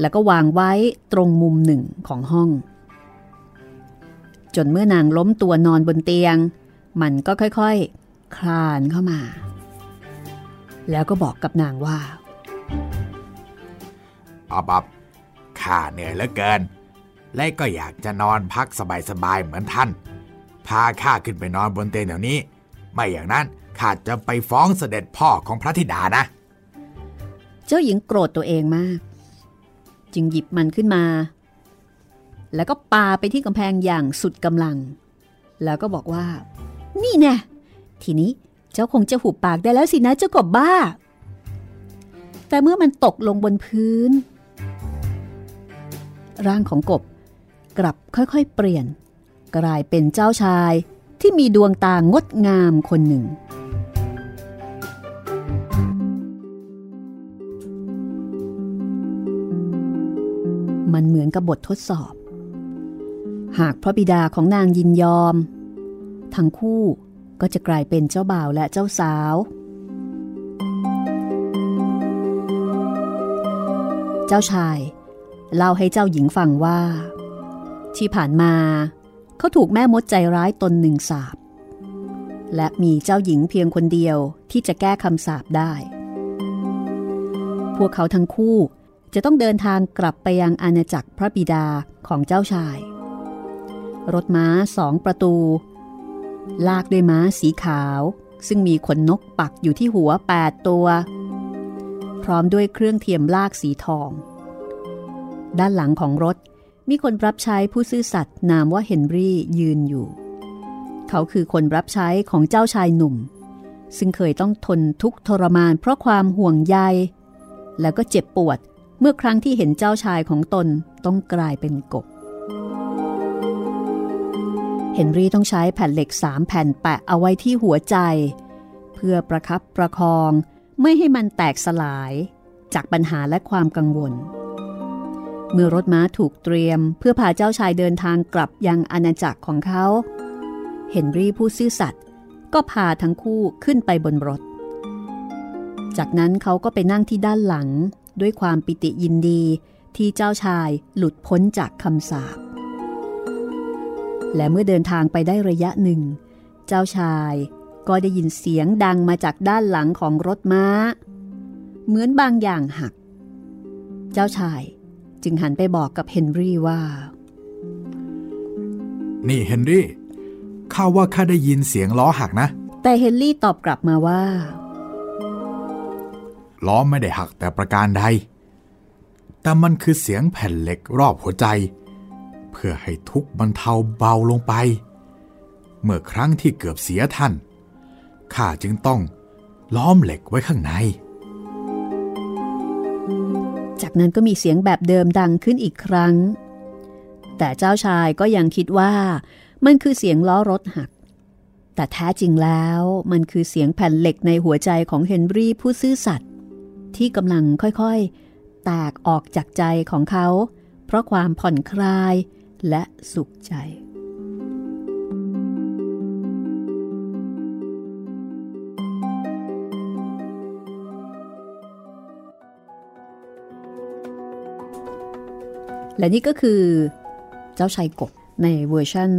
แล้วก็วางไว้ตรงมุมหนึ่งของห้อง จนเมื่อนางล้มตัวนอนบนเตียง มันก็ค่อยๆคคลานเข้ามา แล้วก็บอกกับนางว่าอบอบข้าเหนื่อยเหลือเกิน และก็อยากจะนอนพักสบายๆเหมือนท่าน พาข้าขึ้นไปนอนบนเตียงเดี๋ยวนี้ ไม่อย่างนั้นข้าจะไปฟ้องเสด็จพ่อของพระธิดานะ เจ้าหญิงโกรธตัวเองมาก จึงหยิบมันขึ้นมา แล้วก็ปาไปที่กำแพงอย่างสุดกำลัง แล้วก็บอกว่า นี่แน่ทีนี้เจ้าคงจะหุบปากได้แล้วสินะเจ้ากบบ้า แต่เมื่อมันตกลงบนพื้น ร่างของกบ กลับค่อยๆเปลี่ยน กลายเป็นเจ้าชายที่มีดวงตางดงามคนหนึ่ง มันเหมือนกับบททดสอบ หากพระบิดาของนางยินยอม ทั้งคู่ก็จะกลายเป็นเจ้าบ่าวและเจ้าสาว เจ้าชายเล่าให้เจ้าหญิงฟังว่า ที่ผ่านมา เขาถูกแม่มดใจร้ายตนหนึ่งสาบ และมีเจ้าหญิงเพียงคนเดียวที่จะแก้คำสาบได้ พวกเขาทั้งคู่จะต้องเดินทางกลับไปยังอาณาจักรพระบิดาของเจ้าชาย รถม้าสองประตู ลากด้วยม้าสีขาว ซึ่งมีขนนกปักอยู่ที่หัว 8 ตัว พร้อมด้วยเครื่องเทียมลากสีทอง ด้านหลังของรถ มีคนรับใช้ผู้ซื่อสัตย์นามว่าเฮนรี่ยืนอยู่ เขาคือคนรับใช้ของเจ้าชายหนุ่ม ซึ่งเคยต้องทนทุกข์ทรมานเพราะความห่วงใย แล้วก็เจ็บปวดเมื่อครั้งที่เห็นเจ้าชายของตนต้องกลายเป็นกบ เฮนรี่ต้องใช้แผ่นเหล็กสามแผ่นแปะเอาไว้ที่หัวใจ เพื่อประครับประคองไม่ให้มันแตกสลายจากปัญหาและความกังวล เมื่อรถม้าถูกเตรียม เพื่อพาเจ้าชายเดินทางกลับยังอาณาจักรของเขา เฮนรี่ผู้ซื่อสัตย์ก็พาทั้งคู่ขึ้นไปบนรถ จากนั้นเขาก็ไปนั่งที่ด้านหลังด้วยความปิติยินดีที่เจ้าชายหลุดพ้นจากคำสาป และเมื่อเดินทางไปได้ระยะหนึ่ง เจ้าชายก็ได้ยินเสียงดังมาจากด้านหลังของรถม้า เหมือนบางอย่างหัก เจ้าชาย จึงหันไปบอกกับเฮนรี่ว่า นี่เฮนรี่ข้าว่าข้าได้ยินเสียงล้อหักนะ แต่เฮนรี่ตอบกลับมาว่า ล้อไม่ได้หักแต่ประการใด แต่มันคือเสียงแผ่นเหล็กรอบหัวใจ เพื่อให้ทุกข์บรรเทาเบาลงไป เมื่อครั้งที่เกือบเสียท่านข้าจึงต้องล้อมเหล็กไว้ข้างใน จากนั้นก็มีเสียงแบบเดิมดังขึ้นอีกครั้ง แต่เจ้าชายก็ยังคิดว่า มันคือเสียงล้อรถหัก แต่แท้จริงแล้วมันคือเสียงแผ่นเหล็กในหัวใจของเฮนรี่ผู้ซื่อสัตย์ที่กำลังค่อยๆ แตกออกจากใจของเขา เพราะความผ่อนคลายและสุขใจ และนี่ก็คือเจ้าชายกบในเวอร์ชั่น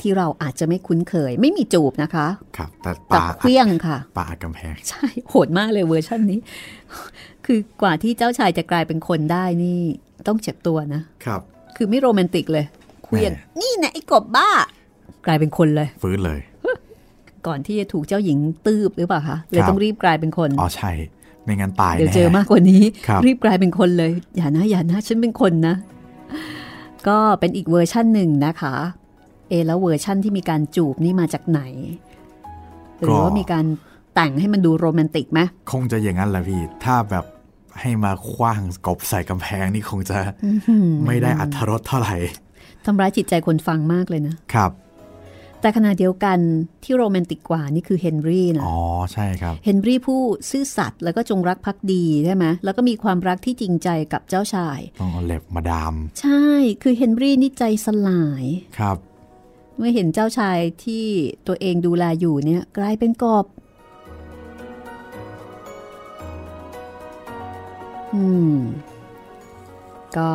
ที่เราอาจจะไม่คุ้นเคย ไม่มีจูบนะคะ ครับแต่แต่ป่าเคลี้ยงค่ะป่าอัดกำแพง ใช่ โหดมากเลยเวอร์ชันนี้ คือกว่าที่เจ้าชายจะกลายเป็นคนได้นี่ต้องเจ็บตัวนะ ครับ คือไม่โรแมนติกเลยเปรี้ยงแหม่นี่นะไอ้กบบ้า กลายเป็นคนเลย ฟื้นเลย ก่อนที่จะถูกเจ้าหญิงตื้บหรือเปล่าคะเลยครับต้องรีบกลายเป็นคน อ๋อใช่ ไม่งั้นตายเดี๋ยวแน่เจอมากกว่านี้ครับรีบกลายเป็นคนเลย อย่านะอย่านะฉันเป็นคนนะ ก็เป็นอีกเวอร์ชั่นหนึ่งนะคะ เอ๊ะแล้วเวอร์ชั่นที่มีการจูบนี่มาจากไหน หรือว่ามีการแต่งให้มันดูโรแมนติกไหมคงจะอย่างนั้นแหละพี่ถ้าแบบให้มาขว้างกบใส่กำแพงนี่คงจะไม่ได้อรรถรสเท่าไหร่ทำร้ายจิตใจคนฟังมากเลยนะครับ แต่ขณะเดียวกันที่โรแมนติกกว่านี่คือเฮนรี่นะ อ๋อ ใช่ครับ เฮนรี่ผู้ซื่อสัตย์แล้วก็จงรักภักดีใช่ไหมแล้วก็มีความรักที่จริงใจกับเจ้าชาย ต้องเอาเล็บมาดาม ใช่ คือเฮนรี่นี่ใจสลาย ครับ เมื่อเห็นเจ้าชายที่ตัวเองดูแลอยู่เนี่ยกลายเป็นกบอืม ก็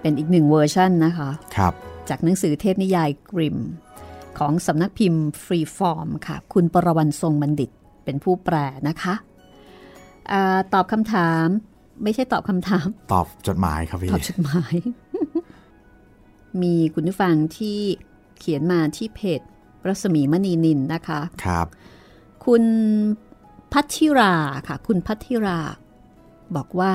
เป็นอีกหนึ่งเวอร์ชันนะคะ ครับ จากหนังสือเทพนิยายกริมม์ ของสำนักพิมพ์ฟรีฟอร์มค่ะ คุณปรวันทรงบัณฑิตเป็นผู้แปลนะคะอาตอบคำถาม ไม่ใช่ตอบคำถาม ตอบจดหมายครับพี่ ตอบจดหมาย มีคุณผู้ฟังที่เขียนมาที่เพจรัศมีมณีนิลนะคะ ครับ คุณพัทธิราค่ะ คุณพัทธิรา บอกว่า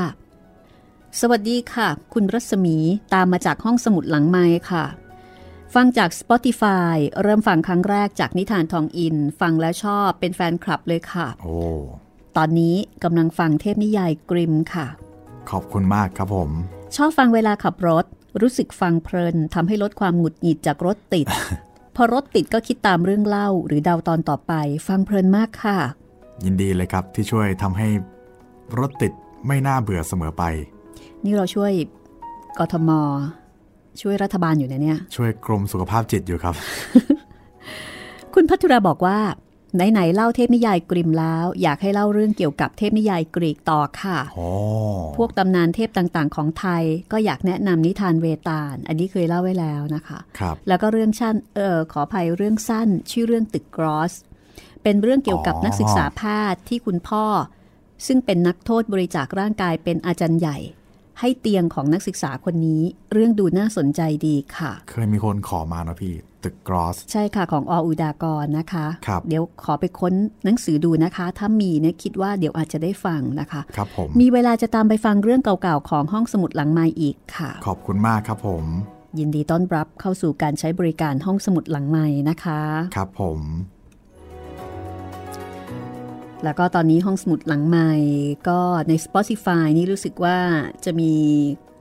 สวัสดีค่ะ คุณรัศมีตามมาจากห้องสมุดหลังไม้ค่ะ ฟังจาก Spotify เริ่มฟังครั้งแรกจากนิทานทองอิน ฟังแล้วชอบเป็นแฟนคลับเลยค่ะ โอ้ ตอนนี้กำลังฟังเทพนิยายกริมค่ะ ขอบคุณมากครับผม ชอบฟังเวลาขับรถ รู้สึกฟังเพลินทำให้ลดความหงุดหงิดจากรถติด พอรถติดก็คิดตามเรื่องเล่า หรือเดาตอนต่อไป ฟังเพลินมากค่ะ ยินดีเลยครับที่ช่วยทำให้รถติดไม่น่าเบื่อเสมอไป นี่เราช่วยกทม ช่วยรัฐบาลอยู่นะเนี่ย ช่วยกรมสุขภาพจิตอยู่ครับ คุณพัทุราบอกว่า ไหนๆเล่าเทพนิยายกริมแล้ว อยากให้เล่าเรื่องเกี่ยวกับเทพนิยายกรีกต่อค่ะโอ้พวกตำนานเทพต่างๆ ของไทยก็อยากแนะนำนิทานเวตาล อันนี้เคยเล่าไว้แล้วนะคะครับแล้วก็เรื่องชั้นเออขออภัยเรื่องสั้น ชื่อเรื่องตึกกรอส เป็นเรื่องเกี่ยวกับอ๋อนักศึกษาแพทย์ที่คุณพ่อ ซึ่งเป็นนักโทษบริจาคร่างกายเป็นอาจารย์ใหญ่ ให้เตียงของนักศึกษาคนนี้ เรื่องดูน่าสนใจดีค่ะ เคยมีคนขอมานะพี่ ตึกกรอส ใช่ค่ะของออุดากรนะคะครับเดี๋ยวขอไปค้นหนังสือดูนะคะ ถ้ามีเนี่ยคิดว่าเดี๋ยวอาจจะได้ฟังนะคะครับผมมีเวลาจะตามไปฟังเรื่องเก่าๆของห้องสมุดหลังไม้อีกค่ะ ขอบคุณมากครับผม ยินดีต้อนรับเข้าสู่การใช้บริการห้องสมุดหลังไม้นะคะ ครับผม แล้วก็ตอนนี้ห้องสมุดหลังใหม่ก็ใน Spotify นี่รู้สึกว่าจะมี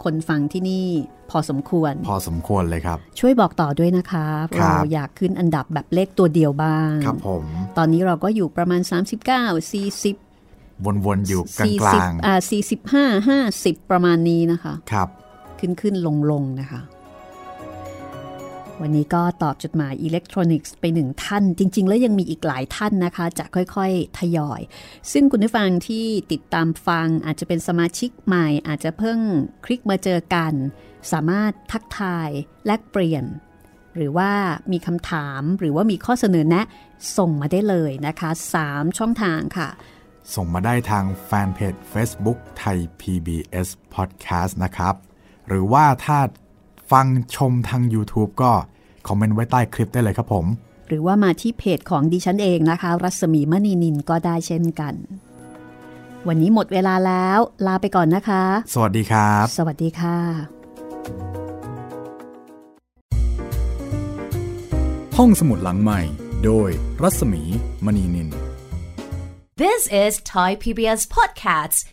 คนฟังที่นี่พอสมควร พอสมควรเลยครับ ช่วยบอกต่อด้วยนะคะครัเราบอยากขึ้นอันดับแบบเลขตัวเดียวบ้างครับผมตอนนี้เราก็อยู่ประมาณ 39 40 วนๆ อยู่กลาง40อ่า45 50 ประมาณนี้นะคะๆครับ ขึ้นขึ้นลงลงนะคะ วันนี้ก็ตอบจดหมายอิเล็กทรอนิกส์ไปหนึ่งท่าน จริง ๆ แล้วยังมีอีกหลายท่านนะคะ จะค่อยๆ ทยอย ซึ่งคุณผู้ฟังที่ติดตามฟังอาจจะเป็นสมาชิกใหม่ อาจจะเพิ่งคลิกมาเจอกัน สามารถทักทายแลกเปลี่ยน หรือว่ามีคำถามหรือว่ามีข้อเสนอแนะ ส่งมาได้เลยนะคะ 3 ช่องทางค่ะ ส่งมาได้ทางแฟนเพจ Facebook ไทย PBS Podcast นะครับหรือว่าถ้า ฟังชมทาง YouTube ก็คอมเมนต์ไว้ใต้คลิปได้เลยครับผม หรือว่ามาที่เพจของดิฉันเองนะคะ รัศมีมณีนินก็ได้เช่นกัน วันนี้หมดเวลาแล้วลาไปก่อนนะคะ สวัสดีครับ สวัสดีค่ะ ห้องสมุดหลังใหม่ โดยรัศมีมณีนิน This is Thai PBS Podcasts.